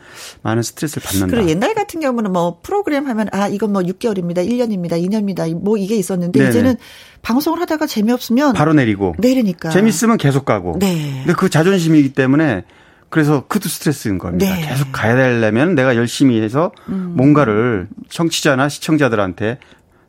많은 스트레스를 받는다. 그리고 옛날 같은 경우는 뭐 프로그램 하면 아 이건 뭐 6개월입니다, 1년입니다, 2년입니다, 뭐 이게 있었는데 네네. 이제는 방송을 하다가 재미없으면 바로 내리고 내리니까 재밌으면 계속 가고. 네. 근데 그 자존심이기 때문에 그래서 그도 스트레스인 겁니다. 네. 계속 가야 되려면 내가 열심히 해서 음. 뭔가를 청취자나 시청자들한테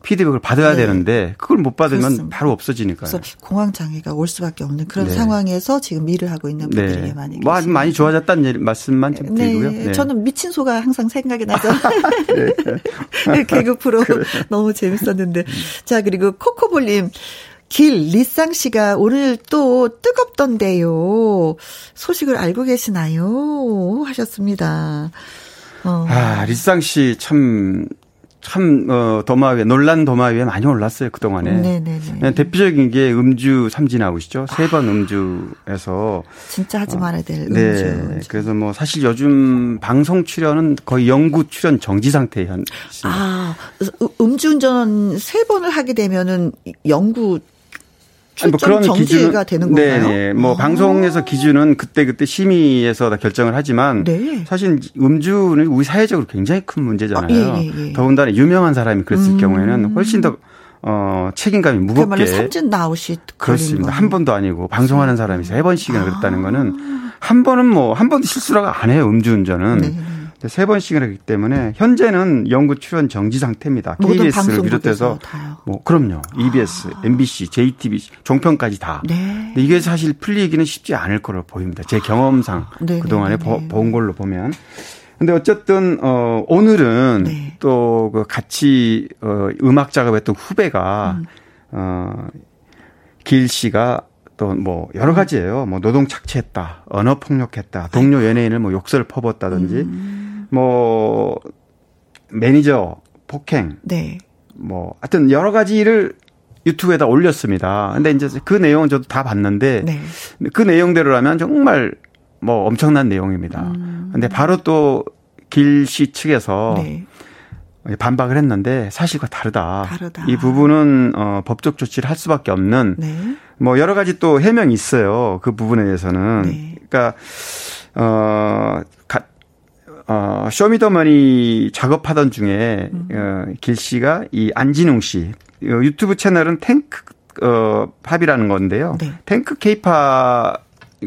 피드백을 받아야 네. 되는데 그걸 못 받으면 그렇습니다. 바로 없어지니까요. 그래서 공황 장애가 올 수밖에 없는 그런 네. 상황에서 지금 일을 하고 있는 분들이 네. 많이 뭐 계십니다. 많이 좋아졌다는 말씀만 좀 네. 드리고요. 네. 저는 미친 소가 항상 생각이 나죠. [laughs] 네. [laughs] 개그 프로 그래. 너무 재밌었는데. 자 그리고 코코볼님 길 리쌍 씨가 오늘 또 뜨겁던데요. 소식을 알고 계시나요? 하셨습니다. 어. 아, 리쌍 씨 참, 참, 어, 도마 위에, 논란 도마 위에 많이 올랐어요, 그 동안에. 네네네. 대표적인 게 음주 삼진 아웃이죠. 세번 아. 음주에서. 진짜 하지 말아야 될 네. 음주. 네. 그래서 뭐 사실 요즘 방송 출연은 거의 영구 출연 정지 상태에 현. 아, 음주운전 세 번을 하게 되면은 영구 뭐 그런 기준가 되는 건가요? 네, 뭐 아. 방송에서 기준은 그때 그때 심의에서 다 결정을 하지만 네. 사실 음주는 우리 사회적으로 굉장히 큰 문제잖아요. 아, 예, 예, 예. 더군다나 유명한 사람이 그랬을 음. 경우에는 훨씬 더 어, 책임감이 무겁게. 삼진 나오시 그렇습니다. 한 번도 아니고 방송하는 사람이 세 번씩이나 아. 그랬다는 거는 한 번은 뭐 한 번도 실수라고 안 해요. 음주운전은. 네. 세 번씩이나 하기 때문에 현재는 연구 출연 정지 상태입니다. KBS를 비롯해서 뭐 그럼요. EBS, 아. MBC, JTBC, 종편까지 다. 네. 이게 사실 풀리기는 쉽지 않을 거로 보입니다. 제 경험상 네. 그동안에 네. 네. 본 걸로 보면. 근데 어쨌든 어 오늘은 네. 또그 같이 어 음악 작업했던 후배가 음. 어길 씨가 또 뭐 여러 가지예요. 뭐 노동 착취했다, 언어 폭력했다, 동료 연예인을 뭐 욕설 퍼붓다든지 음. 뭐 매니저 폭행, 네. 뭐 하여튼 여러 가지를 유튜브에다 올렸습니다. 근데 이제 그 내용은 저도 다 봤는데 네. 그 내용대로라면 정말 뭐 엄청난 내용입니다. 음. 근데 바로 또 길 씨 측에서 네. 반박을 했는데 사실과 다르다. 다르다. 이 부분은 어 법적 조치를 할 수밖에 없는 네. 뭐 여러 가지 또 해명이 있어요. 그 부분에 대해서는. 네. 그러니까 어 어, 쇼미더머니 작업하던 중에, 음. 어, 길 씨가 이 안진웅 씨, 어, 유튜브 채널은 탱크, 어, 팝이라는 건데요. 네. 탱크 케이파,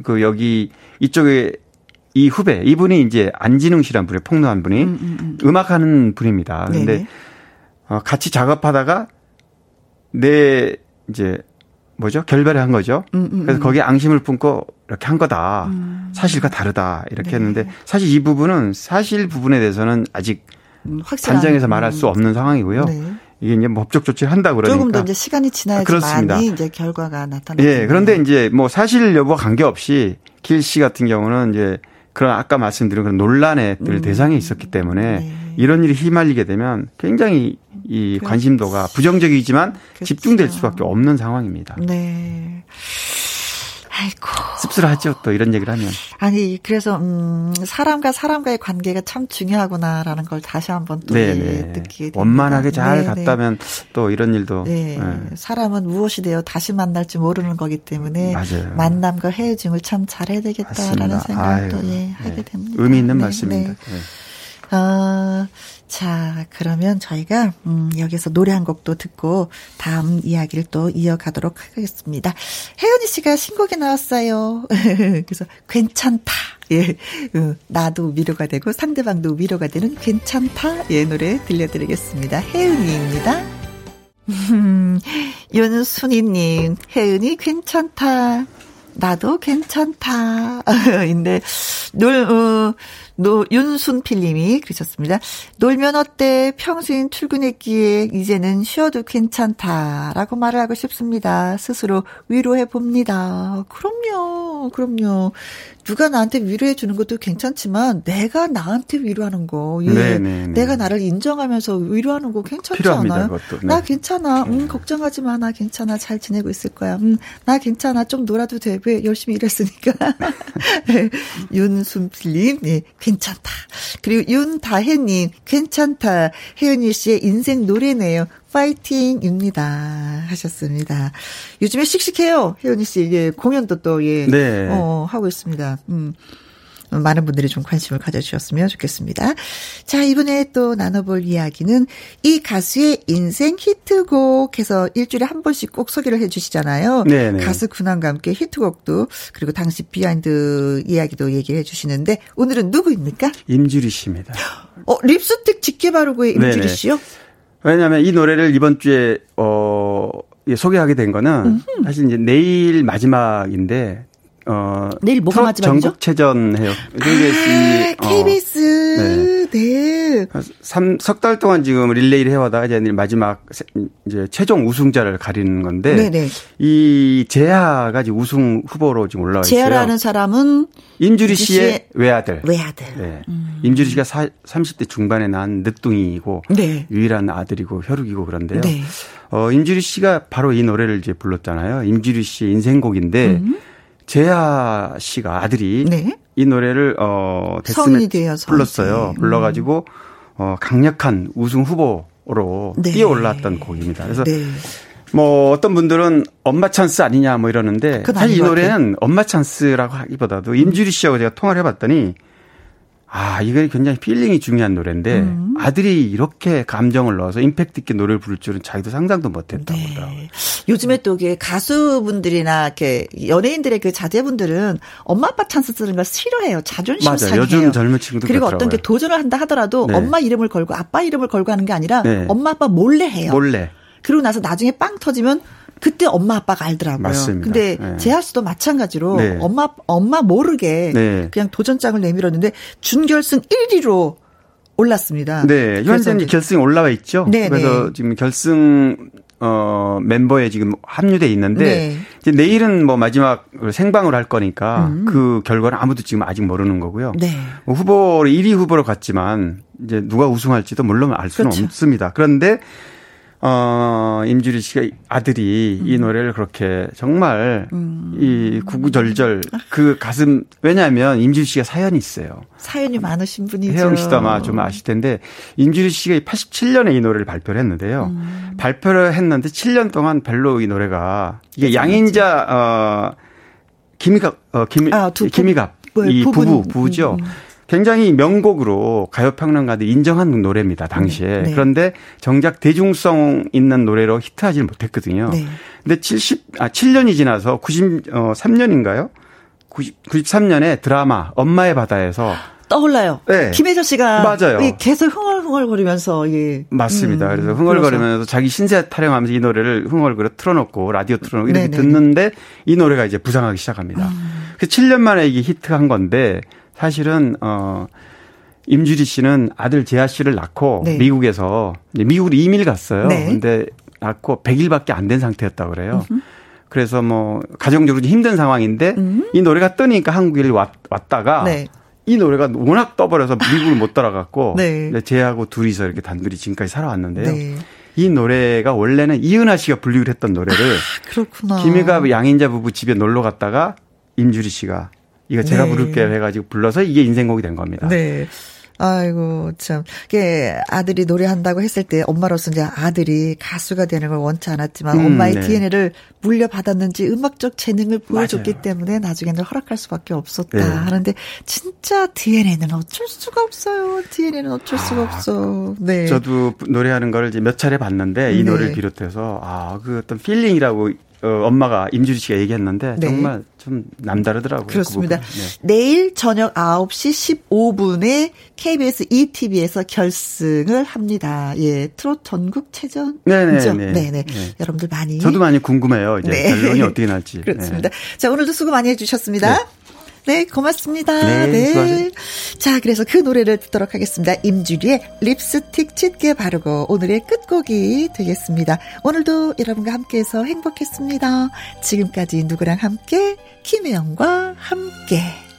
그, 여기, 이쪽에 이 후배, 이분이 이제 안진웅 씨란 분이 폭로한 분이 음, 음, 음. 악하는 분입니다. 근데, 어, 같이 작업하다가 내, 이제, 뭐죠? 결별을 한 거죠. 음, 음, 그래서 음. 거기에 앙심을 품고 이렇게 한 거다. 음. 사실과 다르다. 이렇게 네. 했는데 사실 이 부분은 사실 부분에 대해서는 아직 음, 단정해서 말할 수 없는 상황이고요. 네. 이게 이제 법적 조치를 한다 그러니까 조금 더 이제 시간이 지나야지 그렇습니다. 많이 이제 결과가 나타나요. 예. 그런데 이제 뭐 사실 여부와 관계없이 길 씨 같은 경우는 이제 그런 아까 말씀드린 그런 논란의 음. 대상에 있었기 때문에 네. 이런 일이 휘말리게 되면 굉장히 이. 관심도가 부정적이지만 그렇죠. 집중될 수밖에 없는 상황입니다. 네. 아이고. 씁쓸하죠, 또 이런 얘기를 하면. 아니, 그래서, 음, 사람과 사람과의 관계가 참 중요하구나라는 걸 다시 한번 또 네, 네. 느끼게 됩니다. 원만하게 잘 네, 갔다면 또 이런 일도. 네. 네. 사람은 무엇이 되어 다시 만날지 모르는 거기 때문에. 맞아요. 만남과 헤어짐을 참 잘해야 되겠다라는 생각도 아유, 예, 하게 됩니다. 의미 있는 말씀입니다. 어, 자, 그러면 저희가, 음, 여기서 노래 한 곡도 듣고 다음 이야기를 또 이어가도록 하겠습니다. 혜연이 씨가 신곡이 나왔어요. [laughs] 그래서 괜찮다. 예, 어, 나도 위로가 되고 상대방도 위로가 되는 괜찮다. 예, 노래 들려드리겠습니다. 혜은이입니다. [laughs] 윤순이님, 혜은이 괜찮다. 나도 괜찮다. [laughs] 인데, 놀, 어, 노, 윤순필 님이 그러셨습니다. 놀면 어때? 평소엔 출근했기에 이제는 쉬어도 괜찮다라고 말을 하고 싶습니다. 스스로 위로해 봅니다. 그럼요. 그럼요. 누가 나한테 위로해 주는 것도 괜찮지만 내가 나한테 위로하는 거, 예. 네네네. 네, 네. 내가 나를 인정하면서 위로하는 거 괜찮지 필요합니다, 않아요? 네. 나 괜찮아. 음, 걱정하지 마. 나 괜찮아. 잘 지내고 있을 거야. 음, 나 괜찮아. 좀 놀아도 돼. 왜 열심히 일했으니까. [laughs] 윤순필님, 예, 괜찮다. 그리고 윤다혜님, 괜찮다. 혜연이 씨의 인생 노래네요. 파이팅입니다. 하셨습니다. 요즘에 씩씩해요. 혜연이 씨. 예, 공연도 또, 예. 네. 어, 하고 있습니다. 음. 많은 분들이 좀 관심을 가져주셨으면 좋겠습니다. 자, 이번에 또 나눠볼 이야기는 이 가수의 인생 히트곡 해서 일주일에 한 번씩 꼭 소개를 해 주시잖아요. 네네. 가수 근황과 함께 히트곡도 그리고 당시 비하인드 이야기도 얘기를 해 주시는데 오늘은 누구입니까? 임주리 씨입니다. [gasps] 어, 립스틱 짙게 바르고의 임주리 씨요? 왜냐하면 이 노래를 이번 주에 어 예, 소개하게 된 거는 음흠. 사실 이제 내일 마지막인데 어 내일 뭐가 마지막이죠? 전국 체전 해요. 아, KBS 어, 네. 네. 네. 석달 동안 지금 릴레이를 해와다 이제 마지막 이제 최종 우승자를 가리는 건데 네네. 이 재하가 지금 우승 후보로 지금 올라와 있어요. 재하라는 사람은 임주리 씨의 외아들. 외아들. 네. 음. 임주리 씨가 사, 30대 중반에 난 늦둥이고 네. 유일한 아들이고 혈육이고 그런데요. 네. 어, 임주리 씨가 바로 이 노래를 이제 불렀잖아요. 임주리 씨의 인생곡인데 음. 재하 씨가 아들이 네. 이 노래를 어 데스매 불렀어요. 네. 불러가지고 어 강력한 우승 후보로 네. 뛰어 올랐던 곡입니다. 그래서 네. 뭐 어떤 분들은 엄마 찬스 아니냐 뭐 이러는데 사실 이 노래는 엄마 찬스라고 하기보다도 임주리 씨하고 제가 통화를 해봤더니 아, 이게 굉장히 feeling이 중요한 노래인데 음. 아들이 이렇게 감정을 넣어서 임팩트 있게 노래를 부를 줄은 자기도 상상도 못 했다고 네. 그러더라고요. 요즘에 또 이게 가수분들이나 이렇게 연예인들의 그 자제분들은 엄마 아빠 찬스 쓰는 걸 싫어해요. 자존심 맞아요. 상해요. 요즘 젊은 친구들 그리고 그렇더라고요. 어떤 게 도전을 한다 하더라도 네. 엄마 이름을 걸고 아빠 이름을 걸고 하는 게 아니라 네. 엄마 아빠 몰래 해요. 몰래. 그리고 나서 나중에 빵 터지면 그때 엄마 아빠가 알더라고요. 맞습니다. 근데 네. 재하 씨도 마찬가지로 네. 엄마 엄마 모르게 네. 그냥 도전장을 내밀었는데 준결승 1위로 올랐습니다. 네, 현재 결승에 올라와 있죠. 네, 그래서 네. 지금 결승 어 멤버에 지금 합류돼 있는데 네. 이제 내일은 뭐 마지막 생방을 할 거니까 음. 그 결과는 아무도 지금 아직 모르는 거고요. 네. 뭐 후보 1위 후보로 갔지만 이제 누가 우승할지도 물론 알 수는 그렇죠. 없습니다. 그런데 어, 임주리 씨가 아들이 음. 이 노래를 그렇게 정말 음. 이 구구절절 그 가슴 왜냐하면 임주리 씨가 사연이 있어요. 사연이 많으신 분이죠. 혜영 씨도 아마 좀 아실 텐데 임주리 씨가 87년에 이 노래를 발표를 했는데요. 음. 발표를 했는데 7년 동안 별로 이 노래가 이게 양인자 어 김이갑 어 김, 아, 김이갑 이 부부 부부죠. 음. 굉장히 명곡으로 가요평론가들이 인정한 노래입니다, 당시에. 네. 네. 그런데 정작 대중성 있는 노래로 히트하지는 못했거든요. 네. 근데 70, 아, 7년이 지나서 93년인가요? 90, 93년에 드라마 엄마의 바다에서 떠올라요. 네. 김혜자 씨가 맞아요. 계속 흥얼흥얼거리면서 예. 맞습니다. 음, 그래서 흥얼거리면서 자기 신세 타령하면서 이 노래를 흥얼거려 틀어놓고 라디오 틀어놓고 이렇게 네네. 듣는데 이 노래가 이제 부상하기 시작합니다. 음. 그 7년 만에 이게 히트한 건데 사실은 어 임주리 씨는 아들 재하 씨를 낳고 네. 미국에서 미국으로 이민을 갔어요. 네. 근데 낳고 100일밖에 안 된 상태였다고 그래요. 으흠. 그래서 뭐 가정적으로 힘든 상황인데 음. 이 노래가 뜨니까 한국에 왔, 왔다가 네. 이 노래가 워낙 떠버려서 미국을 못 따라갔고 [laughs] 네. 제하고 둘이서 이렇게 단둘이 지금까지 살아왔는데요. 네. 이 노래가 원래는 이은하 씨가 불리기로 했던 노래를 아, 그렇구나. 김혜가 양인자 부부 집에 놀러 갔다가 임주리 씨가 이거 제가 네. 부를게요 해가지고 불러서 이게 인생곡이 된 겁니다. 네. 아이고 참. 이게 아들이 노래한다고 했을 때 엄마로서 이제 아들이 가수가 되는 걸 원치 않았지만 음, 엄마의 네. DNA를 물려받았는지 음악적 재능을 보여줬기 맞아요. 때문에 나중에는 허락할 수밖에 없었다 네. 하는데 진짜 DNA는 어쩔 수가 없어요. DNA는 어쩔 수가 아, 없어. 네. 저도 노래하는 걸 이제 몇 차례 봤는데 이 네. 노래를 비롯해서 아 그 어떤 feeling이라고 어, 엄마가 임주리 씨가 얘기했는데 네. 정말 좀 남다르더라고요. 그 그렇습니다. 그 네. 내일 저녁 9시 15분에 KBS ETV에서 결승을 합니다. 예, 트롯 전국 체전. 네네. 네네. 네. 여러분들 많이. 저도 많이 궁금해요. 이제 네. 결론이 어떻게 날지. [laughs] 그렇습니다. 네. 자, 오늘도 수고 많이 해주셨습니다. 네. 네, 고맙습니다. 네. 네. 자, 그래서 그 노래를 듣도록 하겠습니다. 임주리의 립스틱 짙게 바르고 오늘의 끝곡이 되겠습니다. 오늘도 여러분과 함께해서 행복했습니다. 지금까지 누구랑 함께? 김혜영과 함께.